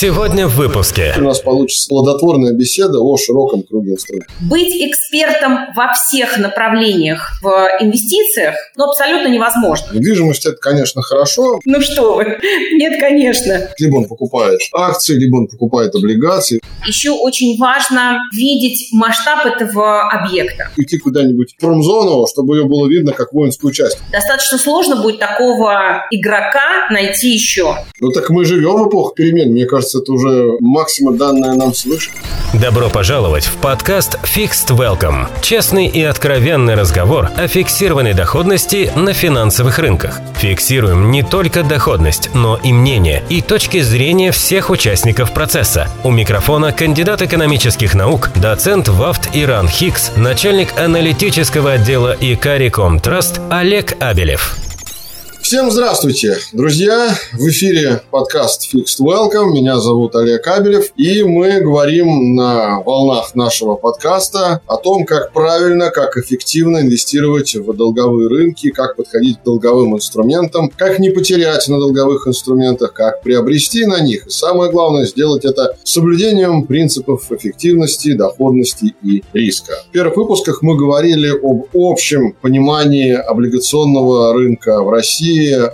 Сегодня в выпуске. У нас получится плодотворная беседа о широком круге инструментов. Быть экспертом во всех направлениях в инвестициях, ну, абсолютно невозможно. Недвижимость – это, конечно, хорошо. Ну что вы, нет, конечно. Либо он покупает акции, либо он покупает облигации. Еще очень важно видеть масштаб этого объекта. Идти куда-нибудь в промзону, чтобы ее было видно как воинскую часть. Достаточно сложно будет такого игрока найти еще. Ну так мы живем в эпоху перемен. Мне кажется, это уже максимум данное нам свыше. Добро пожаловать в подкаст Fixed Welcome. Честный и откровенный разговор о фиксированной доходности на финансовых рынках. Фиксируем не только доходность, но и мнение и точки зрения всех участников процесса. У микрофона кандидат экономических наук, доцент ВАФТ Иран Хикс, начальник аналитического отдела ИКАРИ Траст Олег Абелев. Всем здравствуйте, друзья! В эфире подкаст Fixed Welcome. Меня зовут Олег Кабелев. И мы говорим на волнах нашего подкаста о том, как правильно, как эффективно инвестировать в долговые рынки, как подходить к долговым инструментам, как не потерять на долговых инструментах, как приобрести на них. И самое главное, сделать это с соблюдением принципов эффективности, доходности и риска. В первых выпусках мы говорили об общем понимании облигационного рынка в России,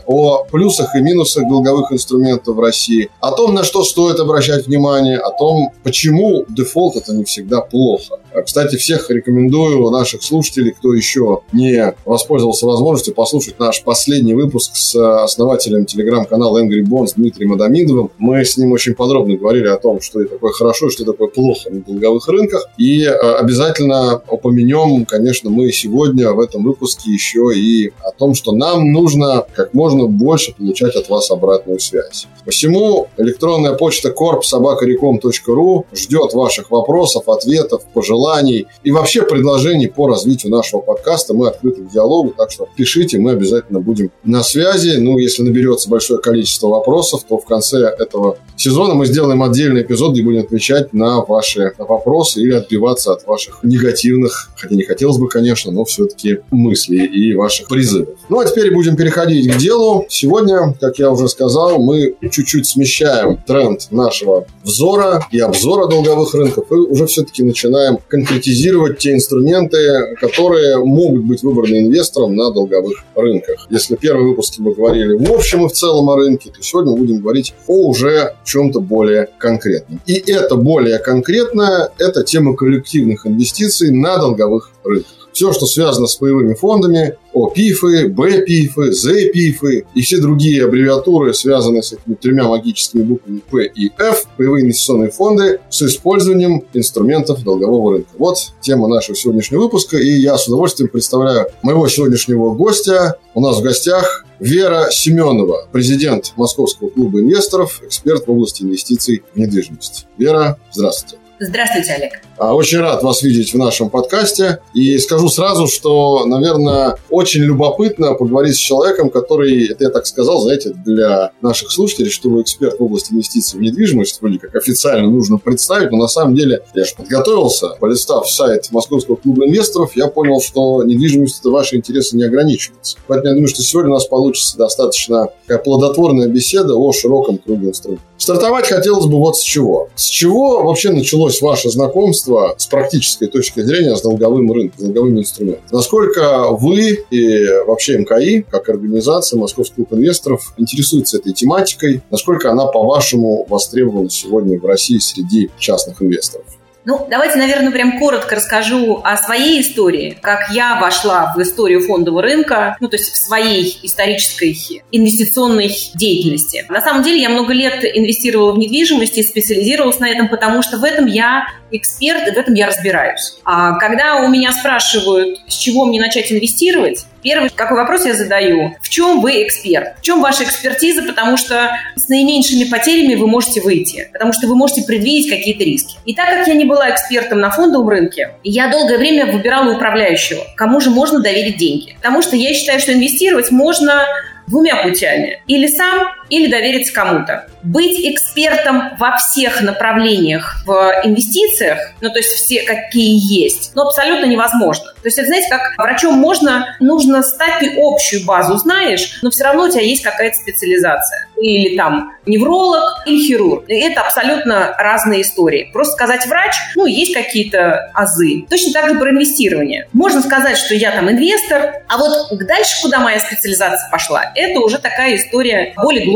о плюсах и минусах долговых инструментов в России, о том, на что стоит обращать внимание, о том, почему дефолт это не всегда плохо. Кстати, всех рекомендую наших слушателей, кто еще не воспользовался возможностью послушать наш последний выпуск с основателем телеграм-канала Angry Bonds Дмитрием Адамидовым. Мы с ним очень подробно говорили о том, что такое хорошо и что такое плохо на долговых рынках. И э, обязательно упомянем, конечно, мы сегодня в этом выпуске еще и о том, что нам нужно как можно больше получать от вас обратную связь. Посему электронная почта korpsobakarecom.ru ждет ваших вопросов, ответов, пожеланий и вообще предложений по развитию нашего подкаста. Мы открыты к диалогу, так что пишите, мы обязательно будем на связи. Ну, если наберется большое количество вопросов, то в конце этого сезона мы сделаем отдельный эпизод, где будем отвечать на ваши вопросы или отбиваться от ваших негативных, хотя не хотелось бы, конечно, но все-таки мыслей и ваших призывов. Ну, а теперь будем переходить переходить к делу. Сегодня, как я уже сказал, мы чуть-чуть смещаем тренд нашего взора и обзора долговых рынков и уже все-таки начинаем конкретизировать те инструменты, которые могут быть выбраны инвестором на долговых рынках. Если в первом выпуске мы говорили в общем и в целом о рынке, то сегодня будем говорить о уже чем-то более конкретном. И это более конкретное – это тема коллективных инвестиций на долговых рынках все, что связано с паевыми фондами, ОПИФы, БПИФы, ЗПИФы и все другие аббревиатуры, связанные с этими тремя магическими буквами П и Ф, паевые инвестиционные фонды с использованием инструментов долгового рынка. Вот тема нашего сегодняшнего выпуска, и я с удовольствием представляю моего сегодняшнего гостя. У нас в гостях Вера Семенова, президент Московского клуба инвесторов, эксперт в области инвестиций в недвижимость. Вера, здравствуйте. Здравствуйте, Олег. А, очень рад вас видеть в нашем подкасте. И скажу сразу, что, наверное, очень любопытно поговорить с человеком, который, это я так сказал, знаете, для наших слушателей, что вы эксперт в области инвестиций в недвижимость, вроде как официально нужно представить, но на самом деле я же подготовился, полистав сайт Московского клуба инвесторов, я понял, что недвижимость это ваши интересы не ограничивается. Поэтому я думаю, что сегодня у нас получится достаточно такая плодотворная беседа о широком круге инструментов. Стартовать хотелось бы вот с чего. С чего вообще началось ваше знакомство с практической точки зрения с долговым рынком, с долговыми инструментами? Насколько вы и вообще МКИ, как организация Московский клуб инвесторов, интересуется этой тематикой? Насколько она, по-вашему, востребована сегодня в России среди частных инвесторов? Ну, давайте, наверное, прям коротко расскажу о своей истории, как я вошла в историю фондового рынка, ну, то есть в своей исторической инвестиционной деятельности. На самом деле я много лет инвестировала в недвижимость и специализировалась на этом, потому что в этом я эксперт, в этом я разбираюсь. А когда у меня спрашивают, с чего мне начать инвестировать, Первый какой вопрос я задаю? В чем вы эксперт? В чем ваша экспертиза? Потому что с наименьшими потерями вы можете выйти, потому что вы можете предвидеть какие-то риски. И так как я не была экспертом на фондовом рынке, я долгое время выбирала управляющего, кому же можно доверить деньги. Потому что я считаю, что инвестировать можно двумя путями. Или сам или довериться кому-то. Быть экспертом во всех направлениях в инвестициях, ну то есть все какие есть, ну абсолютно невозможно. То есть это, знаете, как врачом можно, нужно стать, ты общую базу знаешь, но все равно у тебя есть какая-то специализация. Или там невролог, или хирург. И это абсолютно разные истории. Просто сказать врач, ну, есть какие-то азы. Точно так же про инвестирование. Можно сказать, что я там инвестор, а вот дальше, куда моя специализация пошла, это уже такая история более глубокая.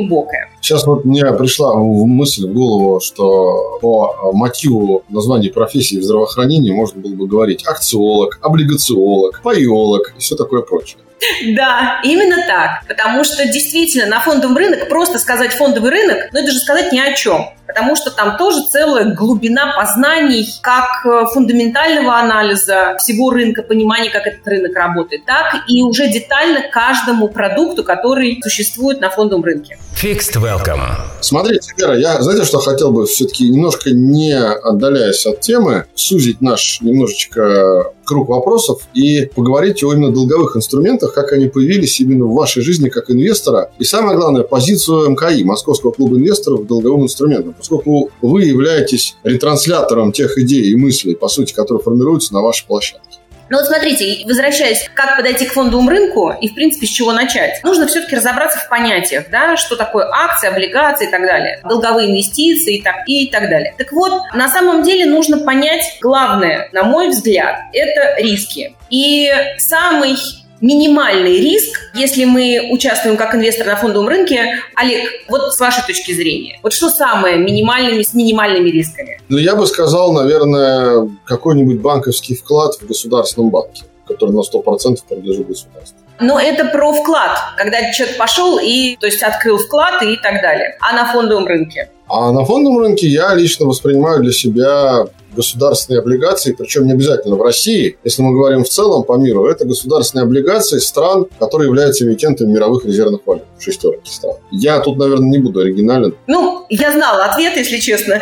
Сейчас вот мне пришла мысль в голову, что по мотиву названия профессии в здравоохранении можно было бы говорить акциолог, облигационолог, паиолог и все такое прочее. Да, именно так. Потому что действительно на фондовом рынок просто сказать фондовый рынок, ну это же сказать ни о чем. Потому что там тоже целая глубина познаний, как э, фундаментального анализа всего рынка, понимания, как этот рынок работает, так и уже детально каждому продукту, который существует на фондовом рынке. Fixed Welcome. Смотрите, Вера, я, знаете, что хотел бы все-таки немножко не отдаляясь от темы, сузить наш немножечко круг вопросов и поговорить о именно долговых инструментах, как они появились именно в вашей жизни как инвестора. И самое главное, позицию МКИ, Московского клуба инвесторов, долговым инструментам. Поскольку вы являетесь ретранслятором тех идей и мыслей, по сути, которые формируются на вашей площадке. Ну вот смотрите, возвращаясь, как подойти к фондовому рынку и, в принципе, с чего начать. Нужно все-таки разобраться в понятиях, да, что такое акции, облигации и так далее, долговые инвестиции и так, и так далее. Так вот, на самом деле нужно понять главное, на мой взгляд, это риски. И самый минимальный риск, если мы участвуем как инвестор на фондовом рынке. Олег, вот с вашей точки зрения, вот что самое минимальными с минимальными рисками? Ну, я бы сказал, наверное, какой-нибудь банковский вклад в государственном банке, который на 100% принадлежит государству. Но это про вклад, когда человек пошел и, то есть, открыл вклад и так далее. А на фондовом рынке? А на фондовом рынке я лично воспринимаю для себя государственные облигации, причем не обязательно в России, если мы говорим в целом по миру, это государственные облигации стран, которые являются эмитентами мировых резервных валют, шестерки стран. Я тут, наверное, не буду оригинален. Ну, я знала ответ, если честно,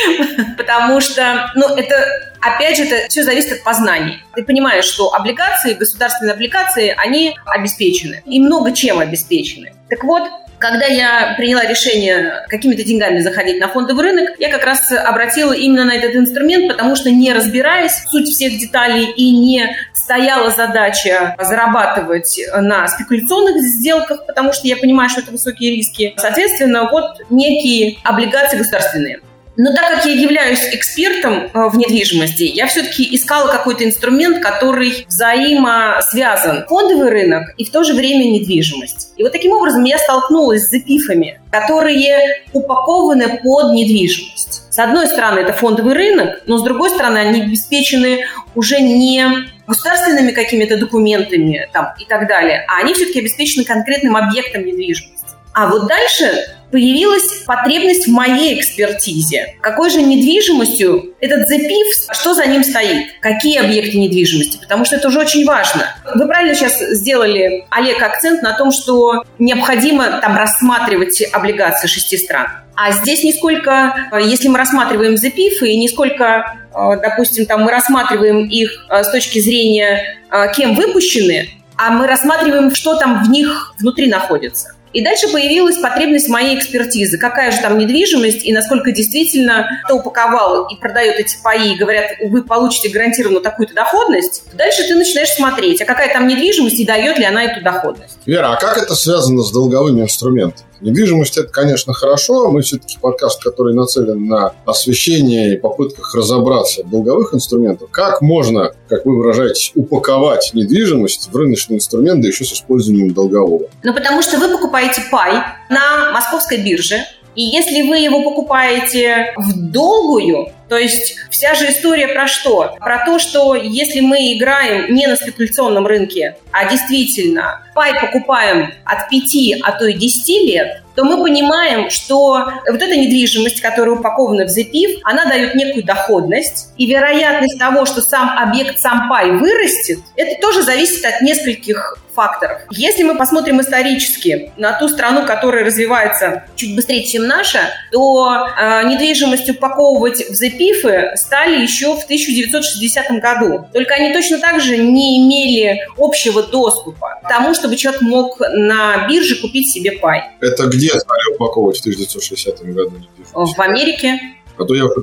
потому что, ну, это Опять же, это все зависит от познания. Ты понимаешь, что облигации, государственные облигации, они обеспечены. И много чем обеспечены. Так вот, когда я приняла решение какими-то деньгами заходить на фондовый рынок, я как раз обратила именно на этот инструмент, потому что не разбираясь в суть всех деталей и не стояла задача зарабатывать на спекуляционных сделках, потому что я понимаю, что это высокие риски. Соответственно, вот некие облигации государственные. Но так как я являюсь экспертом э, в недвижимости, я все-таки искала какой-то инструмент, который взаимосвязан. Фондовый рынок и в то же время недвижимость. И вот таким образом я столкнулась с запифами, которые упакованы под недвижимость. С одной стороны, это фондовый рынок, но с другой стороны, они обеспечены уже не государственными какими-то документами там, и так далее, а они все-таки обеспечены конкретным объектом недвижимости. А вот дальше появилась потребность в моей экспертизе. Какой же недвижимостью этот запив, что за ним стоит? Какие объекты недвижимости? Потому что это уже очень важно. Вы правильно сейчас сделали, Олег, акцент на том, что необходимо там рассматривать облигации шести стран. А здесь не сколько, если мы рассматриваем запифы, и не сколько, э, допустим, там мы рассматриваем их э, с точки зрения, э, кем выпущены, а мы рассматриваем, что там в них внутри находится. И дальше появилась потребность моей экспертизы. Какая же там недвижимость и насколько действительно кто упаковал и продает эти паи, говорят, вы получите гарантированную такую-то доходность. Дальше ты начинаешь смотреть, а какая там недвижимость и дает ли она эту доходность. Вера, а как это связано с долговыми инструментами? Недвижимость – это, конечно, хорошо. Мы все-таки подкаст, который нацелен на освещение и попытках разобраться в долговых инструментах. Как можно, как вы выражаетесь, упаковать недвижимость в рыночный инструмент, да еще с использованием долгового? Ну, потому что вы покупаете пай на московской бирже, и если вы его покупаете в долгую, то есть вся же история про что? Про то, что если мы играем не на спекуляционном рынке, а действительно пай покупаем от 5, а то и 10 лет, то мы понимаем, что вот эта недвижимость, которая упакована в ZPIF, она дает некую доходность, и вероятность того, что сам объект, сам пай вырастет, это тоже зависит от нескольких факторов. Если мы посмотрим исторически на ту страну, которая развивается чуть быстрее, чем наша, то э, недвижимость упаковывать в ZPIF пифы стали еще в 1960 году. Только они точно так же не имели общего доступа к тому, чтобы человек мог на бирже купить себе пай. Это где стали упаковывать в 1960 году? В Америке. А то я уже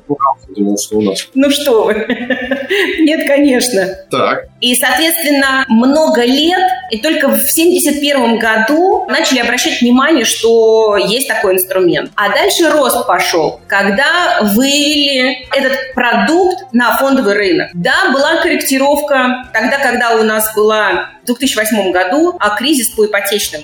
думал, что у нас. Ну что вы. Нет, конечно. Так. И, соответственно, много лет, и только в 1971 году начали обращать внимание, что есть такой инструмент. А дальше рост пошел, когда вывели этот продукт на фондовый рынок. Да, была корректировка тогда, когда у нас была в 2008 году а кризис по ипотечным.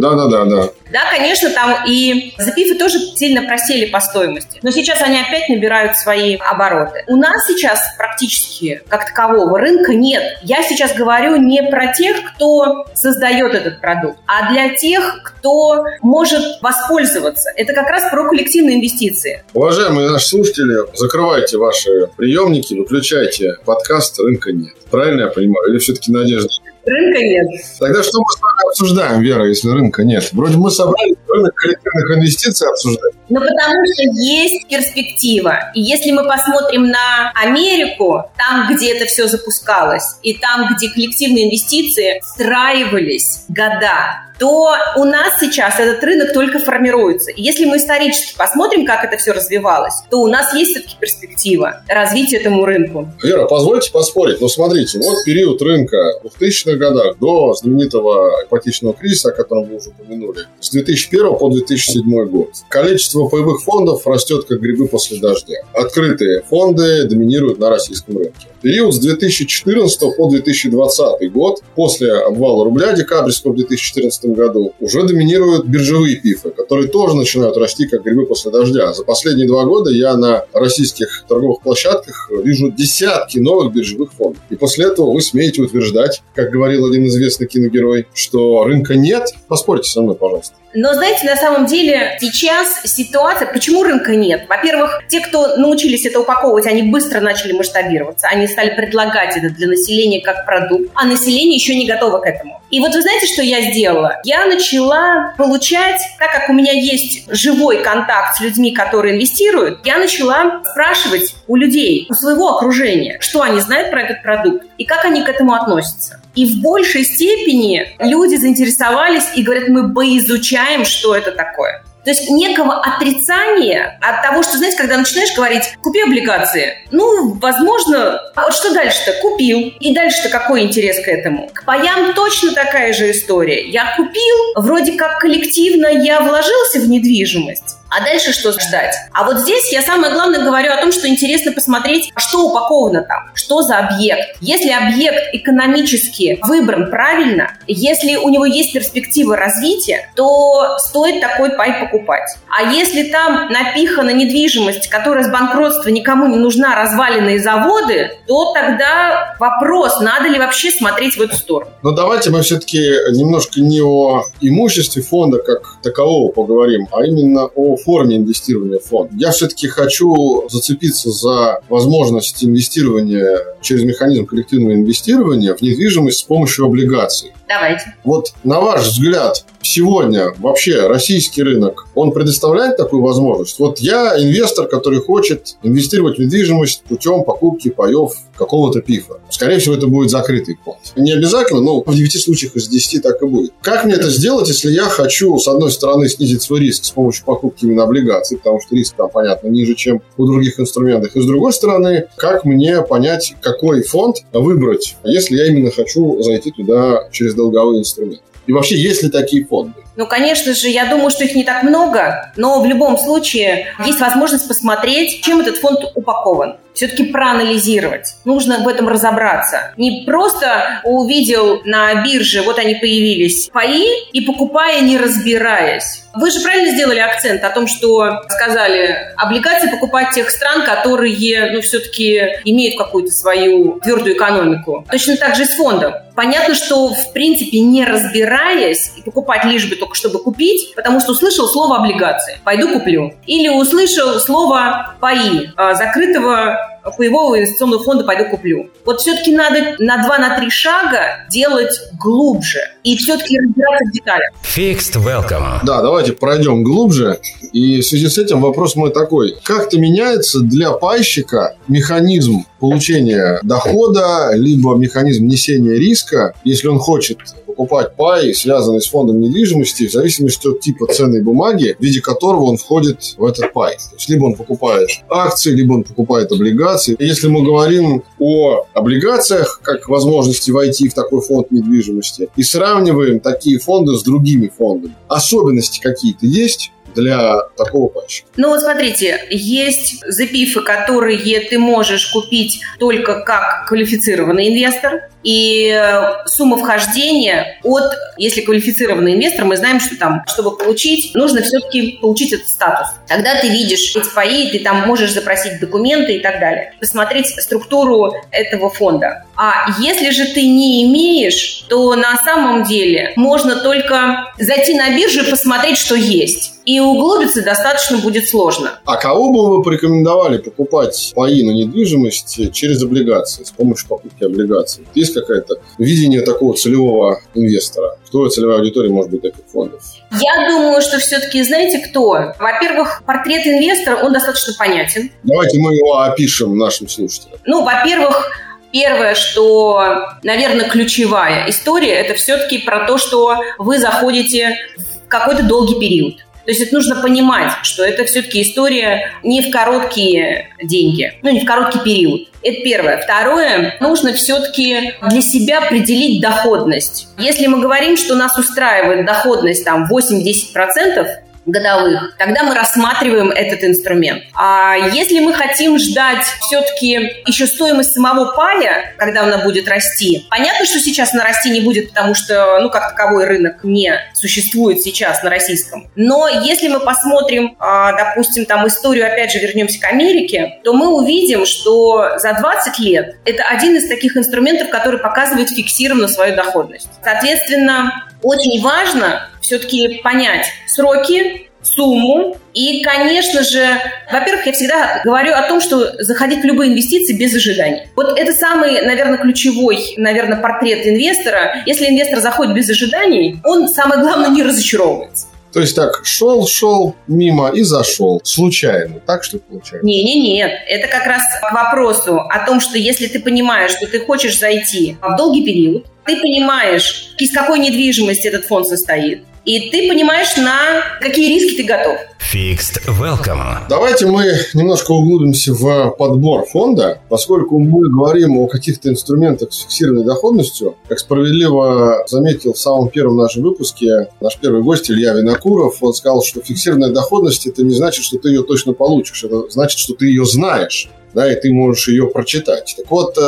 Да-да-да. да. Да, конечно, там и запифы тоже сильно просели по стоимости. Но сейчас они опять набирают свои обороты. У нас сейчас практически как такового рынка нет. Я сейчас говорю не про тех, кто создает этот продукт, а для тех, кто может воспользоваться. Это как раз про коллективные инвестиции. Уважаемые наши слушатели, закрывайте ваши приемники, выключайте подкаст «Рынка нет». Правильно я понимаю? Или все-таки Надежда Рынка нет. Тогда что мы с вами обсуждаем, Вера, если рынка нет? Вроде мы собрались рынок коллективных инвестиций обсуждать. Ну, потому что есть перспектива. И если мы посмотрим на Америку, там, где это все запускалось, и там, где коллективные инвестиции встраивались года, то у нас сейчас этот рынок только формируется. И если мы исторически посмотрим, как это все развивалось, то у нас есть все-таки перспектива развития этому рынку. Вера, позвольте поспорить. Но смотрите, вот период рынка в 2000-х годах до знаменитого ипотечного кризиса, о котором вы уже упомянули, с 2001 по 2007 год. Количество паевых фондов растет как грибы после дождя. Открытые фонды доминируют на российском рынке. Период с 2014 по 2020 год, после обвала рубля декабрьского в 2014 году, уже доминируют биржевые пифы, которые тоже начинают расти как грибы после дождя. За последние два года я на российских торговых площадках вижу десятки новых биржевых фондов. И после этого вы смеете утверждать, как говорил один известный киногерой, что рынка нет. Поспорьте со мной, пожалуйста. Но знаете, на самом деле сейчас ситуация, почему рынка нет? Во-первых, те, кто научились это упаковывать, они быстро начали масштабироваться, они стали предлагать это для населения как продукт, а население еще не готово к этому. И вот вы знаете, что я сделала? Я начала получать, так как у меня есть живой контакт с людьми, которые инвестируют, я начала спрашивать у людей, у своего окружения, что они знают про этот продукт и как они к этому относятся. И в большей степени люди заинтересовались и говорят, мы поизучаем, что это такое. То есть некого отрицания от того, что, знаете, когда начинаешь говорить, купи облигации, ну, возможно, а вот что дальше-то? Купил. И дальше-то какой интерес к этому? К паям точно такая же история. Я купил, вроде как коллективно я вложился в недвижимость, а дальше что ждать? А вот здесь я самое главное говорю о том, что интересно посмотреть, что упаковано там, что за объект. Если объект экономически выбран правильно, если у него есть перспектива развития, то стоит такой пай покупать. А если там напихана недвижимость, которая с банкротства никому не нужна, разваленные заводы, то тогда вопрос, надо ли вообще смотреть в эту сторону. Но давайте мы все-таки немножко не о имуществе фонда как такового поговорим, а именно о форме инвестирования в фонд. Я все-таки хочу зацепиться за возможность инвестирования через механизм коллективного инвестирования в недвижимость с помощью облигаций. Давайте. Вот на ваш взгляд, сегодня вообще российский рынок, он предоставляет такую возможность? Вот я инвестор, который хочет инвестировать в недвижимость путем покупки паев какого-то пифа. Скорее всего, это будет закрытый фонд. Не обязательно, но в 9 случаях из 10 так и будет. Как мне это сделать, если я хочу, с одной стороны, снизить свой риск с помощью покупки именно облигаций, потому что риск там, понятно, ниже, чем у других инструментов. И с другой стороны, как мне понять, какой фонд выбрать, если я именно хочу зайти туда через долговые инструменты. И вообще, есть ли такие фонды? Ну, конечно же, я думаю, что их не так много, но в любом случае есть возможность посмотреть, чем этот фонд упакован. Все-таки проанализировать. Нужно в этом разобраться. Не просто увидел на бирже, вот они появились, паи, и покупая, не разбираясь. Вы же правильно сделали акцент о том, что сказали, облигации покупать тех стран, которые, ну, все-таки имеют какую-то свою твердую экономику. Точно так же и с фондом. Понятно, что, в принципе, не разбираясь и покупать лишь бы только чтобы купить, потому что услышал слово облигации. Пойду куплю. Или услышал слово паи а, закрытого паевого инвестиционного фонда пойду куплю. Вот все-таки надо на 2-3 шага делать глубже и все-таки разбираться в деталях. Fixed Welcome. Да, давайте пройдем глубже. И в связи с этим вопрос мой такой. Как-то меняется для пайщика механизм получения дохода, либо механизм несения риска, если он хочет покупать пай, связанный с фондом недвижимости, в зависимости от типа ценной бумаги, в виде которого он входит в этот пай. То есть, либо он покупает акции, либо он покупает облигации. Если мы говорим о облигациях, как возможности войти в такой фонд недвижимости, и сравниваем такие фонды с другими фондами, особенности какие-то есть? для такого пайщика? Ну вот смотрите, есть запифы, которые ты можешь купить только как квалифицированный инвестор, и э, сумма вхождения от, если квалифицированный инвестор, мы знаем, что там, чтобы получить, нужно все-таки получить этот статус. Тогда ты видишь эти паи, ты там можешь запросить документы и так далее, посмотреть структуру этого фонда. А если же ты не имеешь, то на самом деле можно только зайти на биржу и посмотреть, что есть. И углубиться достаточно будет сложно. А кого бы вы порекомендовали покупать паи на недвижимость через облигации, с помощью покупки облигаций? Есть какое-то видение такого целевого инвестора? Кто целевая аудитория может быть таких фондов? Я думаю, что все-таки знаете кто? Во-первых, портрет инвестора, он достаточно понятен. Давайте мы его опишем нашим слушателям. Ну, во-первых, Первое, что, наверное, ключевая история, это все-таки про то, что вы заходите в какой-то долгий период. То есть это нужно понимать, что это все-таки история не в короткие деньги, ну не в короткий период. Это первое. Второе, нужно все-таки для себя определить доходность. Если мы говорим, что нас устраивает доходность там 8-10%, годовых, тогда мы рассматриваем этот инструмент. А если мы хотим ждать все-таки еще стоимость самого пая, когда она будет расти, понятно, что сейчас она расти не будет, потому что, ну, как таковой рынок не существует сейчас на российском. Но если мы посмотрим, а, допустим, там историю, опять же, вернемся к Америке, то мы увидим, что за 20 лет это один из таких инструментов, который показывает фиксированную свою доходность. Соответственно, очень важно все-таки понять сроки, сумму. И, конечно же, во-первых, я всегда говорю о том, что заходить в любые инвестиции без ожиданий. Вот это самый, наверное, ключевой, наверное, портрет инвестора. Если инвестор заходит без ожиданий, он, самое главное, не разочаровывается. То есть так, шел, шел мимо и зашел. Случайно. Так что получается? Не, не, нет. Это как раз к вопросу о том, что если ты понимаешь, что ты хочешь зайти в долгий период, ты понимаешь, из какой недвижимости этот фонд состоит, и ты понимаешь, на какие риски ты готов. Fixed Welcome. Давайте мы немножко углубимся в подбор фонда, поскольку мы говорим о каких-то инструментах с фиксированной доходностью. Как справедливо заметил в самом первом нашем выпуске наш первый гость Илья Винокуров, он сказал, что фиксированная доходность это не значит, что ты ее точно получишь, это значит, что ты ее знаешь да, и ты можешь ее прочитать. Так вот, э,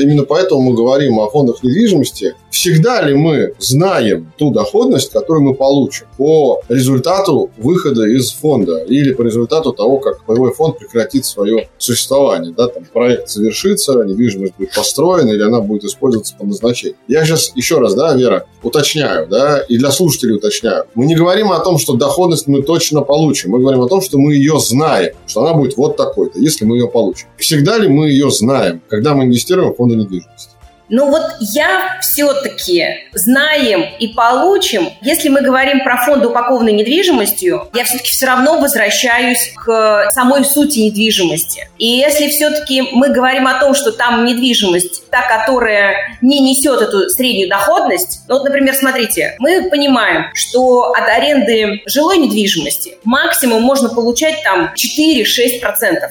именно поэтому мы говорим о фондах недвижимости. Всегда ли мы знаем ту доходность, которую мы получим по результату выхода из фонда или по результату того, как боевой фонд прекратит свое существование, да, там проект завершится, недвижимость будет построена или она будет использоваться по назначению. Я сейчас еще раз, да, Вера, уточняю, да, и для слушателей уточняю. Мы не говорим о том, что доходность мы точно получим, мы говорим о том, что мы ее знаем, что она будет вот такой-то, если мы ее получим. Всегда ли мы ее знаем, когда мы инвестируем в фонды недвижимости? Ну вот я все-таки знаем и получим, если мы говорим про фонды, упакованные недвижимостью, я все-таки все равно возвращаюсь к самой сути недвижимости. И если все-таки мы говорим о том, что там недвижимость, та, которая не несет эту среднюю доходность, ну вот, например, смотрите, мы понимаем, что от аренды жилой недвижимости максимум можно получать там 4-6%.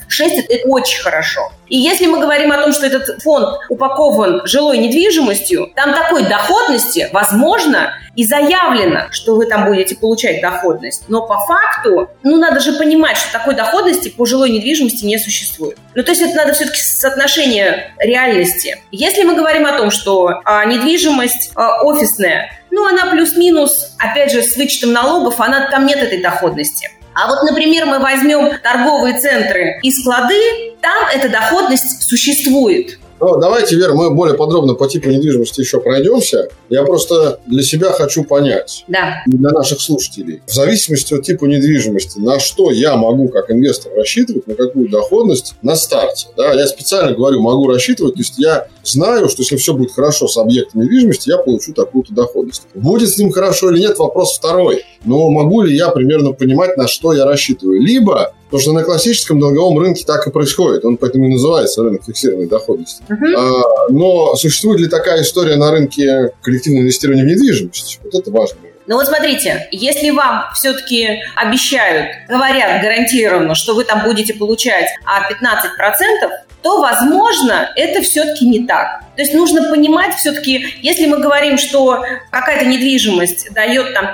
6 – это очень хорошо. И если мы говорим о том, что этот фонд упакован жилой недвижимостью, там такой доходности, возможно, и заявлено, что вы там будете получать доходность. Но по факту, ну, надо же понимать, что такой доходности по жилой недвижимости не существует. Ну, то есть это надо все-таки соотношение реальности. Если мы говорим о том, что а, недвижимость а, офисная, ну, она плюс-минус, опять же, с вычетом налогов, она, там нет этой доходности. А вот, например, мы возьмем торговые центры и склады, там эта доходность существует. Ну, давайте, Вера, мы более подробно по типу недвижимости еще пройдемся. Я просто для себя хочу понять. Да. Для наших слушателей. В зависимости от типа недвижимости, на что я могу как инвестор рассчитывать, на какую доходность на старте. Да, я специально говорю, могу рассчитывать, то есть я знаю, что если все будет хорошо с объектом недвижимости, я получу такую-то доходность. Будет с ним хорошо или нет, вопрос второй. Но могу ли я примерно понимать, на что я рассчитываю? Либо Потому что на классическом долговом рынке так и происходит. Он поэтому и называется рынок фиксированной доходности. Uh-huh. А, но существует ли такая история на рынке коллективного инвестирования в недвижимость? Вот это важно. Ну вот смотрите, если вам все-таки обещают, говорят гарантированно, что вы там будете получать а 15%, то, возможно, это все-таки не так. То есть нужно понимать все-таки, если мы говорим, что какая-то недвижимость дает там 5%,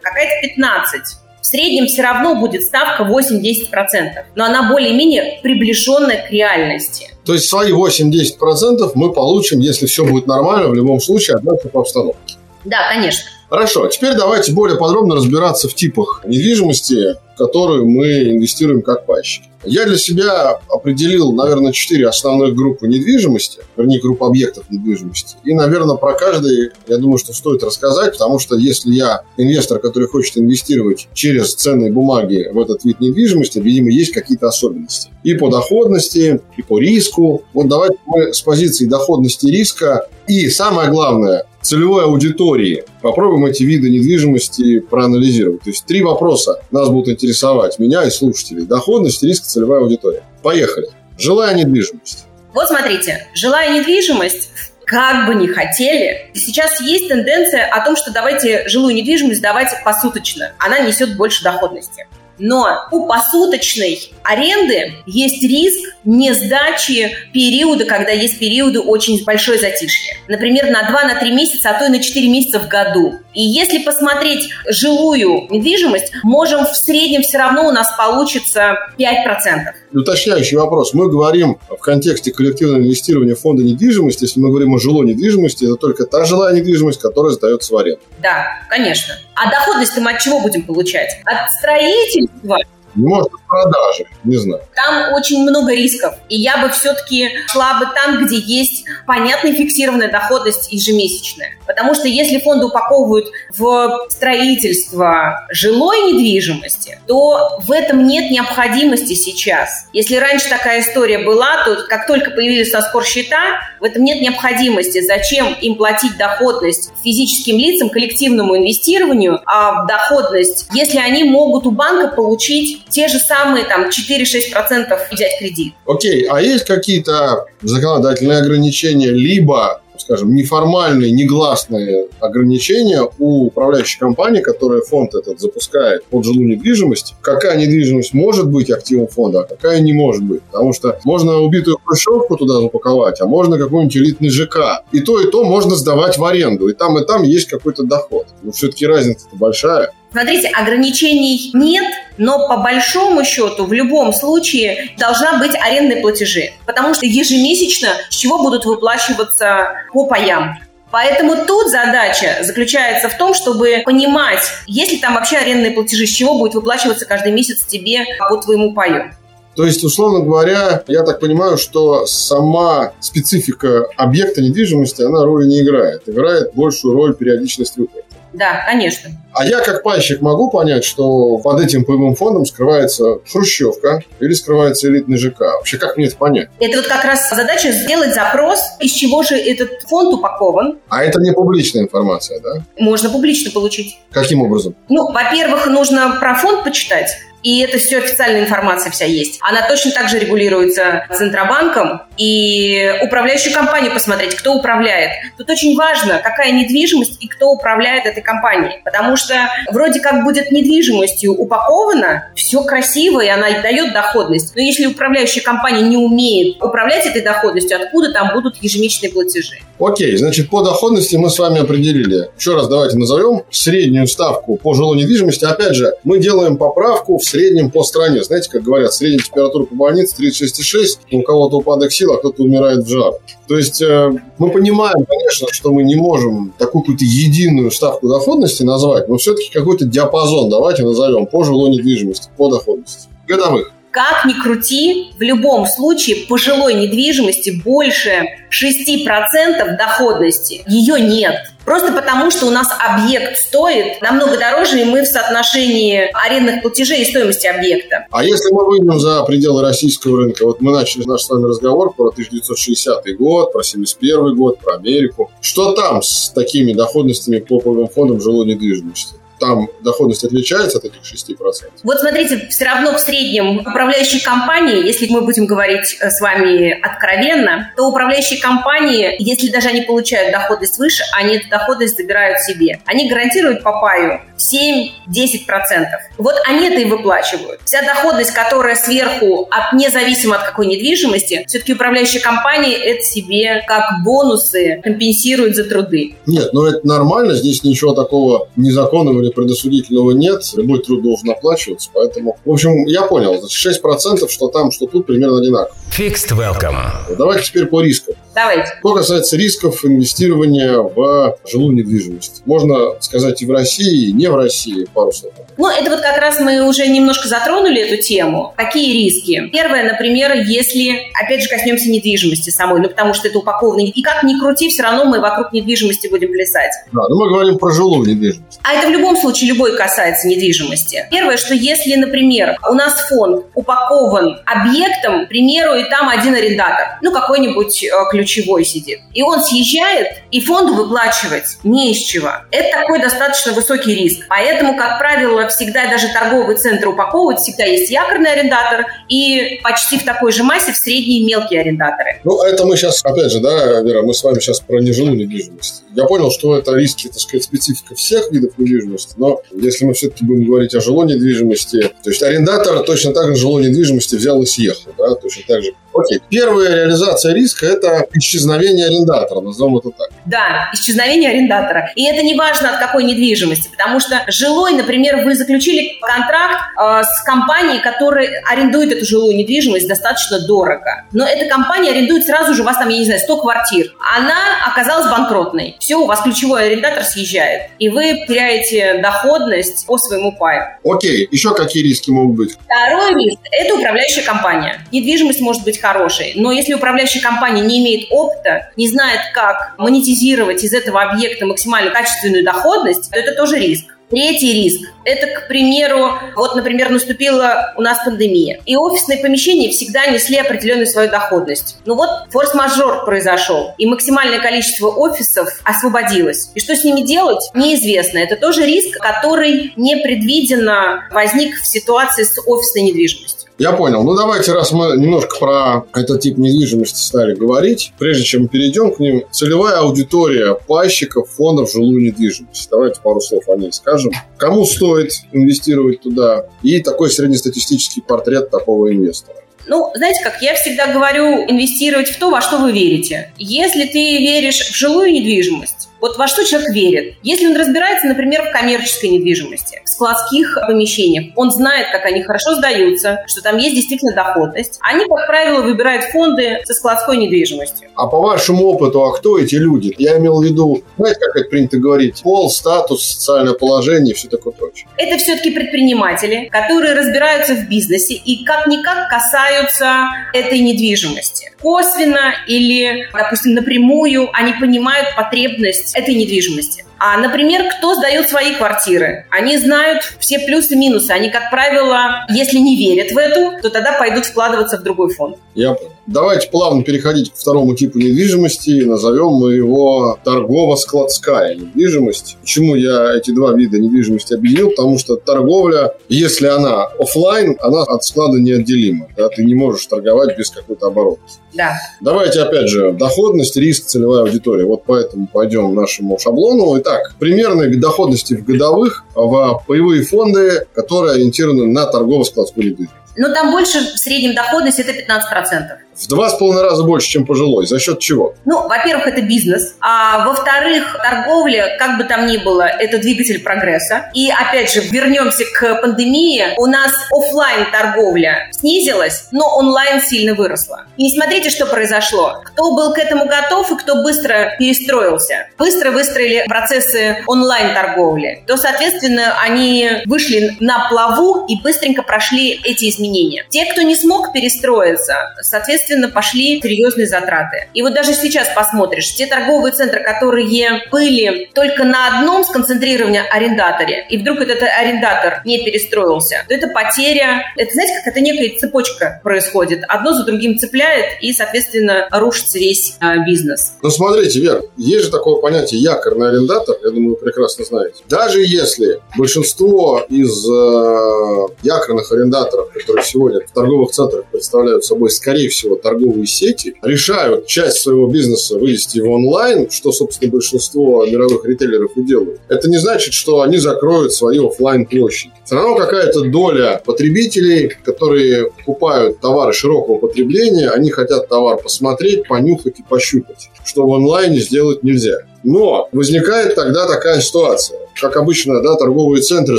какая-то 15%, в среднем все равно будет ставка 8-10%, но она более-менее приближенная к реальности. То есть свои 8-10% мы получим, если все будет нормально, в любом случае, однако по обстановке. Да, конечно. Хорошо, теперь давайте более подробно разбираться в типах недвижимости, в которую мы инвестируем как пайщики. Я для себя определил, наверное, четыре основных группы недвижимости, вернее, группы объектов недвижимости. И, наверное, про каждый, я думаю, что стоит рассказать, потому что если я инвестор, который хочет инвестировать через ценные бумаги в этот вид недвижимости, видимо, есть какие-то особенности. И по доходности, и по риску. Вот давайте мы с позиции доходности и риска и, самое главное, целевой аудитории. Попробуем эти виды недвижимости проанализировать. То есть три вопроса нас будут интересовать, меня и слушателей. Доходность, риск, целевая аудитория. Поехали. Жилая недвижимость. Вот смотрите, жилая недвижимость как бы не хотели. Сейчас есть тенденция о том, что давайте жилую недвижимость давать посуточно. Она несет больше доходности. Но у посуточной аренды есть риск не сдачи периода, когда есть периоды очень большой затишье. Например, на 2-3 на месяца, а то и на 4 месяца в году. И если посмотреть жилую недвижимость, можем в среднем все равно у нас получится 5%. Уточняющий вопрос. Мы говорим в контексте коллективного инвестирования фонда недвижимости, если мы говорим о жилой недвижимости, это только та жилая недвижимость, которая сдается в аренду. Да, конечно. А доходность мы от чего будем получать? От строительства может, продажи, не знаю. Там очень много рисков. И я бы все-таки шла бы там, где есть понятная фиксированная доходность ежемесячная. Потому что если фонды упаковывают в строительство жилой недвижимости, то в этом нет необходимости сейчас. Если раньше такая история была, то как только появились соскор счета, в этом нет необходимости. Зачем им платить доходность физическим лицам, коллективному инвестированию, а доходность, если они могут у банка получить те же самые там 4-6% взять кредит. Окей, а есть какие-то законодательные ограничения, либо скажем, неформальные, негласные ограничения у управляющей компании, которая фонд этот запускает под жилую недвижимость, какая недвижимость может быть активом фонда, а какая не может быть. Потому что можно убитую хрущевку туда запаковать, а можно какой-нибудь элитный ЖК. И то, и то можно сдавать в аренду. И там, и там есть какой-то доход. Но все-таки разница большая. Смотрите, ограничений нет, но по большому счету в любом случае должна быть арендные платежи, потому что ежемесячно с чего будут выплачиваться по паям. Поэтому тут задача заключается в том, чтобы понимать, есть ли там вообще арендные платежи, с чего будет выплачиваться каждый месяц тебе по твоему паю. То есть, условно говоря, я так понимаю, что сама специфика объекта недвижимости, она роли не играет. Играет большую роль периодичность выплат. Да, конечно. А я как пайщик могу понять, что под этим паевым фондом скрывается хрущевка или скрывается элитный ЖК? Вообще, как мне это понять? Это вот как раз задача сделать запрос, из чего же этот фонд упакован. А это не публичная информация, да? Можно публично получить. Каким образом? Ну, во-первых, нужно про фонд почитать. И это все официальная информация вся есть. Она точно так же регулируется Центробанком. И управляющую компанию посмотреть, кто управляет. Тут очень важно, какая недвижимость и кто управляет этой компанией. Потому что вроде как будет недвижимостью упакована, все красиво, и она дает доходность. Но если управляющая компания не умеет управлять этой доходностью, откуда там будут ежемесячные платежи? Окей, значит, по доходности мы с вами определили. Еще раз давайте назовем среднюю ставку по жилой недвижимости. Опять же, мы делаем поправку в среднем по стране. Знаете, как говорят, средняя температура по больнице 36,6, у кого-то упадок сил, а кто-то умирает в жар. То есть э, мы понимаем, конечно, что мы не можем такую какую-то единую ставку доходности назвать, но все-таки какой-то диапазон давайте назовем по жилой недвижимости, по доходности. Годовых. Как ни крути, в любом случае по жилой недвижимости больше 6% доходности ее нет. Просто потому, что у нас объект стоит намного дороже, и мы в соотношении арендных платежей и стоимости объекта. А если мы выйдем за пределы российского рынка, вот мы начали наш с вами разговор про 1960 год, про 71 год, про Америку. Что там с такими доходностями по фондам жилой недвижимости? Там доходность отличается от этих 6%? Вот смотрите, все равно в среднем управляющие компании, если мы будем говорить э, с вами откровенно, то управляющие компании, если даже они получают доходность выше, они эту доходность забирают себе. Они гарантируют по паю 7-10%. Вот они это и выплачивают. Вся доходность, которая сверху, от, независимо от какой недвижимости, все-таки управляющие компании это себе как бонусы компенсируют за труды. Нет, ну это нормально, здесь ничего такого незаконного или предосудительного нет, любой труд должен оплачиваться, поэтому, в общем, я понял, 6%, что там, что тут примерно одинаково. Fixed Welcome. Давайте теперь по рискам. Давайте. Что касается рисков инвестирования в жилую недвижимость. Можно сказать и в России, и не в России, пару слов. Ну, это вот как раз мы уже немножко затронули эту тему. Какие риски? Первое, например, если, опять же, коснемся недвижимости самой, ну, потому что это упаковано. И как ни крути, все равно мы вокруг недвижимости будем плясать. Да, ну мы говорим про жилую недвижимость. А это в любом случае любой касается недвижимости. Первое, что если, например, у нас фонд упакован объектом, к примеру, и там один арендатор, ну, какой-нибудь э, ключевой сидит, и он съезжает, и фонду выплачивать не из чего. Это такой достаточно высокий риск. Поэтому, как правило, всегда даже торговый центр упаковывают, всегда есть якорный арендатор и почти в такой же массе в средние мелкие арендаторы. Ну, это мы сейчас, опять же, да, Вера, мы с вами сейчас про нежилую недвижимость. Я понял, что это риски, так сказать, специфика всех видов недвижимости, но если мы все-таки будем говорить о жилой недвижимости, то есть арендатор точно так же жилой недвижимости взял и съехал, да, точно так же. it Окей. Первая реализация риска – это исчезновение арендатора, назовем это так. Да, исчезновение арендатора. И это не важно от какой недвижимости, потому что жилой, например, вы заключили контракт э, с компанией, которая арендует эту жилую недвижимость достаточно дорого. Но эта компания арендует сразу же, у вас там, я не знаю, 100 квартир. Она оказалась банкротной. Все, у вас ключевой арендатор съезжает. И вы теряете доходность по своему паю. Окей, еще какие риски могут быть? Второй риск – это управляющая компания. Недвижимость может быть хорошей, но если управляющая компания не имеет опыта, не знает, как монетизировать из этого объекта максимально качественную доходность, то это тоже риск. Третий риск – это, к примеру, вот, например, наступила у нас пандемия, и офисные помещения всегда несли определенную свою доходность. Ну вот форс-мажор произошел, и максимальное количество офисов освободилось. И что с ними делать, неизвестно. Это тоже риск, который непредвиденно возник в ситуации с офисной недвижимостью. Я понял. Ну, давайте, раз мы немножко про этот тип недвижимости стали говорить, прежде чем перейдем к ним, целевая аудитория пайщиков фондов жилую недвижимость. Давайте пару слов о ней скажем. Кому стоит инвестировать туда? И такой среднестатистический портрет такого инвестора. Ну, знаете как, я всегда говорю инвестировать в то, во что вы верите. Если ты веришь в жилую недвижимость, вот во что человек верит. Если он разбирается, например, в коммерческой недвижимости, в складских помещениях, он знает, как они хорошо сдаются, что там есть действительно доходность, они, как правило, выбирают фонды со складской недвижимостью. А по вашему опыту, а кто эти люди? Я имел в виду, знаете, как это принято говорить, пол, статус, социальное положение и все такое прочее. Это все-таки предприниматели, которые разбираются в бизнесе и как-никак касаются этой недвижимости. Косвенно или, допустим, напрямую они понимают потребность этой недвижимости. А, например, кто сдает свои квартиры? Они знают все плюсы и минусы. Они, как правило, если не верят в эту, то тогда пойдут вкладываться в другой фонд. Я понял. Давайте плавно переходить к второму типу недвижимости. Назовем мы его торгово-складская недвижимость. Почему я эти два вида недвижимости объединил? Потому что торговля, если она офлайн, она от склада неотделима. Да? Ты не можешь торговать без какой-то оборотности. Да. Давайте опять же доходность, риск, целевая аудитория. Вот поэтому пойдем нашему шаблону. Итак, примерные доходности в годовых в паевые фонды, которые ориентированы на торгово-складскую недвижимость. Но там больше в среднем доходность это 15% в два с половиной раза больше, чем пожилой. За счет чего? Ну, во-первых, это бизнес. А во-вторых, торговля, как бы там ни было, это двигатель прогресса. И опять же, вернемся к пандемии. У нас офлайн торговля снизилась, но онлайн сильно выросла. И смотрите, что произошло. Кто был к этому готов и кто быстро перестроился, быстро выстроили процессы онлайн торговли, то, соответственно, они вышли на плаву и быстренько прошли эти изменения изменения. Те, кто не смог перестроиться, соответственно, пошли серьезные затраты. И вот даже сейчас посмотришь, те торговые центры, которые были только на одном сконцентрированном арендаторе, и вдруг этот арендатор не перестроился, то это потеря, это, знаете, как это некая цепочка происходит. Одно за другим цепляет, и, соответственно, рушится весь а, бизнес. Ну, смотрите, Вер, есть же такое понятие якорный арендатор, я думаю, вы прекрасно знаете. Даже если большинство из э, якорных арендаторов, которые сегодня в торговых центрах представляют собой, скорее всего, торговые сети, решают часть своего бизнеса вывести в онлайн, что, собственно, большинство мировых ритейлеров и делают, это не значит, что они закроют свои офлайн площади. Все равно какая-то доля потребителей, которые покупают товары широкого потребления, они хотят товар посмотреть, понюхать и пощупать, что в онлайне сделать нельзя. Но возникает тогда такая ситуация. Как обычно, да, торговые центры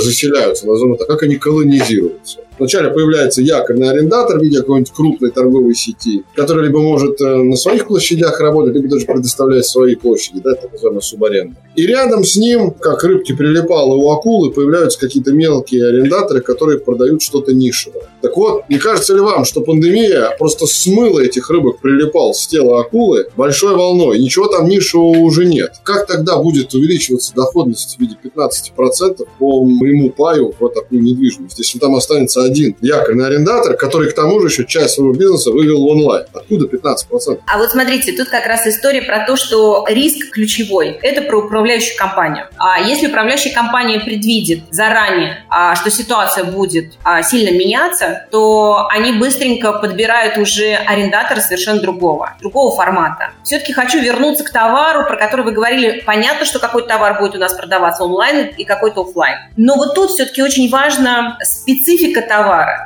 заселяются, назовем так, как они колонизируются. Вначале появляется якорный арендатор в виде какой-нибудь крупной торговой сети, который либо может э, на своих площадях работать, либо даже предоставлять свои площади, да, так называемая субаренда. И рядом с ним, как рыбки прилипалы у акулы, появляются какие-то мелкие арендаторы, которые продают что-то нишевое. Так вот, не кажется ли вам, что пандемия просто смыла этих рыбок прилипал с тела акулы большой волной? Ничего там нишевого уже нет. Как тогда будет увеличиваться доходность в виде 15% по моему паю в такую недвижимость, если там останется один якорный арендатор, который к тому же еще часть своего бизнеса вывел в онлайн. Откуда 15%? А вот смотрите, тут как раз история про то, что риск ключевой. Это про управляющую компанию. А если управляющая компания предвидит заранее, а, что ситуация будет а, сильно меняться, то они быстренько подбирают уже арендатора совершенно другого, другого формата. Все-таки хочу вернуться к товару, про который вы говорили. Понятно, что какой-то товар будет у нас продаваться онлайн и какой-то офлайн. Но вот тут все-таки очень важна специфика товара.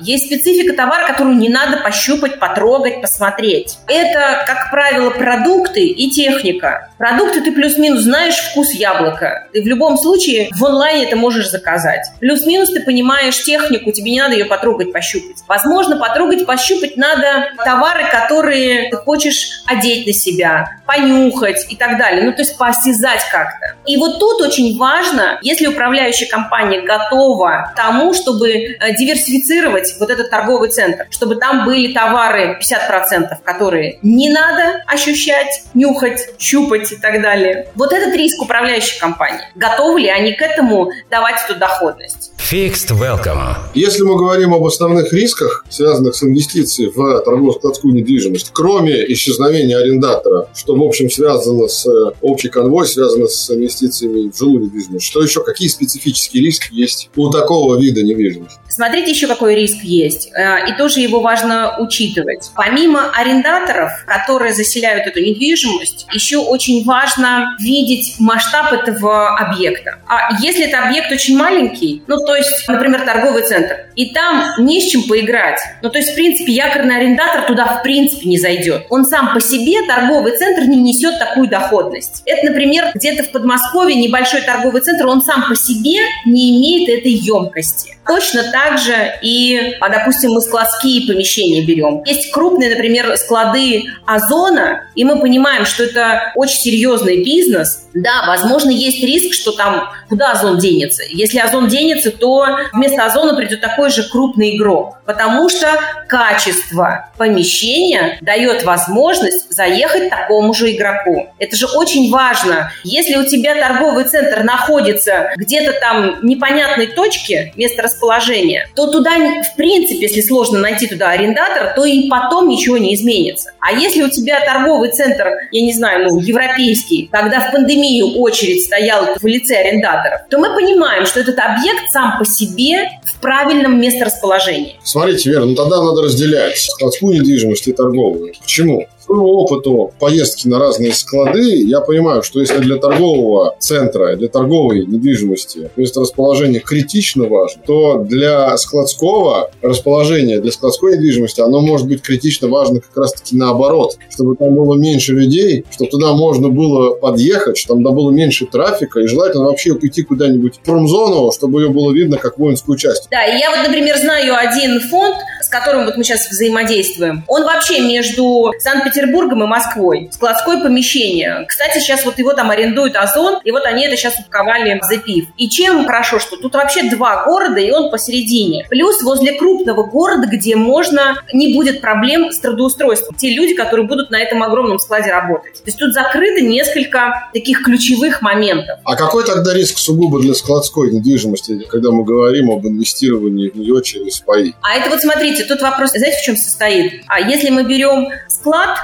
Есть специфика товара, которую не надо пощупать, потрогать, посмотреть. Это, как правило, продукты и техника. Продукты ты плюс-минус знаешь вкус яблока. Ты в любом случае в онлайне это можешь заказать. Плюс-минус ты понимаешь технику, тебе не надо ее потрогать, пощупать. Возможно, потрогать, пощупать надо товары, которые ты хочешь одеть на себя, понюхать и так далее. Ну, то есть посязать как-то. И вот тут очень важно, если управляющая компания готова к тому, чтобы э, диверсифицировать диверсифицировать вот этот торговый центр, чтобы там были товары 50%, которые не надо ощущать, нюхать, щупать и так далее. Вот этот риск управляющей компании. Готовы ли они к этому давать эту доходность? Fixed Welcome. Если мы говорим об основных рисках, связанных с инвестицией в торгово-складскую недвижимость, кроме исчезновения арендатора, что, в общем, связано с э, общей конвой, связано с инвестициями в жилую недвижимость, что еще, какие специфические риски есть у такого вида недвижимости? Смотрите еще какой риск есть, э, и тоже его важно учитывать. Помимо арендаторов, которые заселяют эту недвижимость, еще очень важно видеть масштаб этого объекта. А если это объект очень маленький, ну то есть, например, торговый центр, и там не с чем поиграть, ну то есть, в принципе, якорный арендатор туда в принципе не зайдет. Он сам по себе, торговый центр, не несет такую доходность. Это, например, где-то в Подмосковье небольшой торговый центр, он сам по себе не имеет этой емкости. Точно так же и, а, допустим, мы складские помещения берем. Есть крупные, например, склады Озона, и мы понимаем, что это очень серьезный бизнес. Да, возможно, есть риск, что там куда Озон денется. Если Озон денется, то вместо Озона придет такой же крупный игрок, потому что качество помещения дает возможность заехать такому же игроку. Это же очень важно. Если у тебя торговый центр находится где-то там непонятной точке место расположения, то туда, в принципе, если сложно найти туда арендатора, то и потом ничего не изменится. А если у тебя торговый центр, я не знаю, ну, европейский, когда в пандемию очередь стояла в лице арендаторов, то мы понимаем, что этот объект сам по себе в правильном месторасположении. Смотрите, Вера, ну тогда надо разделять складскую недвижимость и торговую. Почему? Своему опыту поездки на разные склады, я понимаю, что если для торгового центра, для торговой недвижимости место расположения критично важно, то для складского расположения, для складской недвижимости оно может быть критично важно как раз-таки наоборот, чтобы там было меньше людей, чтобы туда можно было подъехать, чтобы там было меньше трафика, и желательно вообще уйти куда-нибудь в промзону, чтобы ее было видно как воинскую часть. Да, и я вот, например, знаю один фонд, с которым вот мы сейчас взаимодействуем. Он вообще между Санкт-Петербургом Санкт-Петербургом и Москвой. Складское помещение. Кстати, сейчас вот его там арендует Озон, и вот они это сейчас упаковали в запив. И чем хорошо, что тут вообще два города, и он посередине. Плюс возле крупного города, где можно, не будет проблем с трудоустройством. Те люди, которые будут на этом огромном складе работать. То есть тут закрыто несколько таких ключевых моментов. А какой тогда риск сугубо для складской недвижимости, когда мы говорим об инвестировании в нее через паи? А это вот смотрите, тут вопрос, знаете, в чем состоит? А если мы берем склад,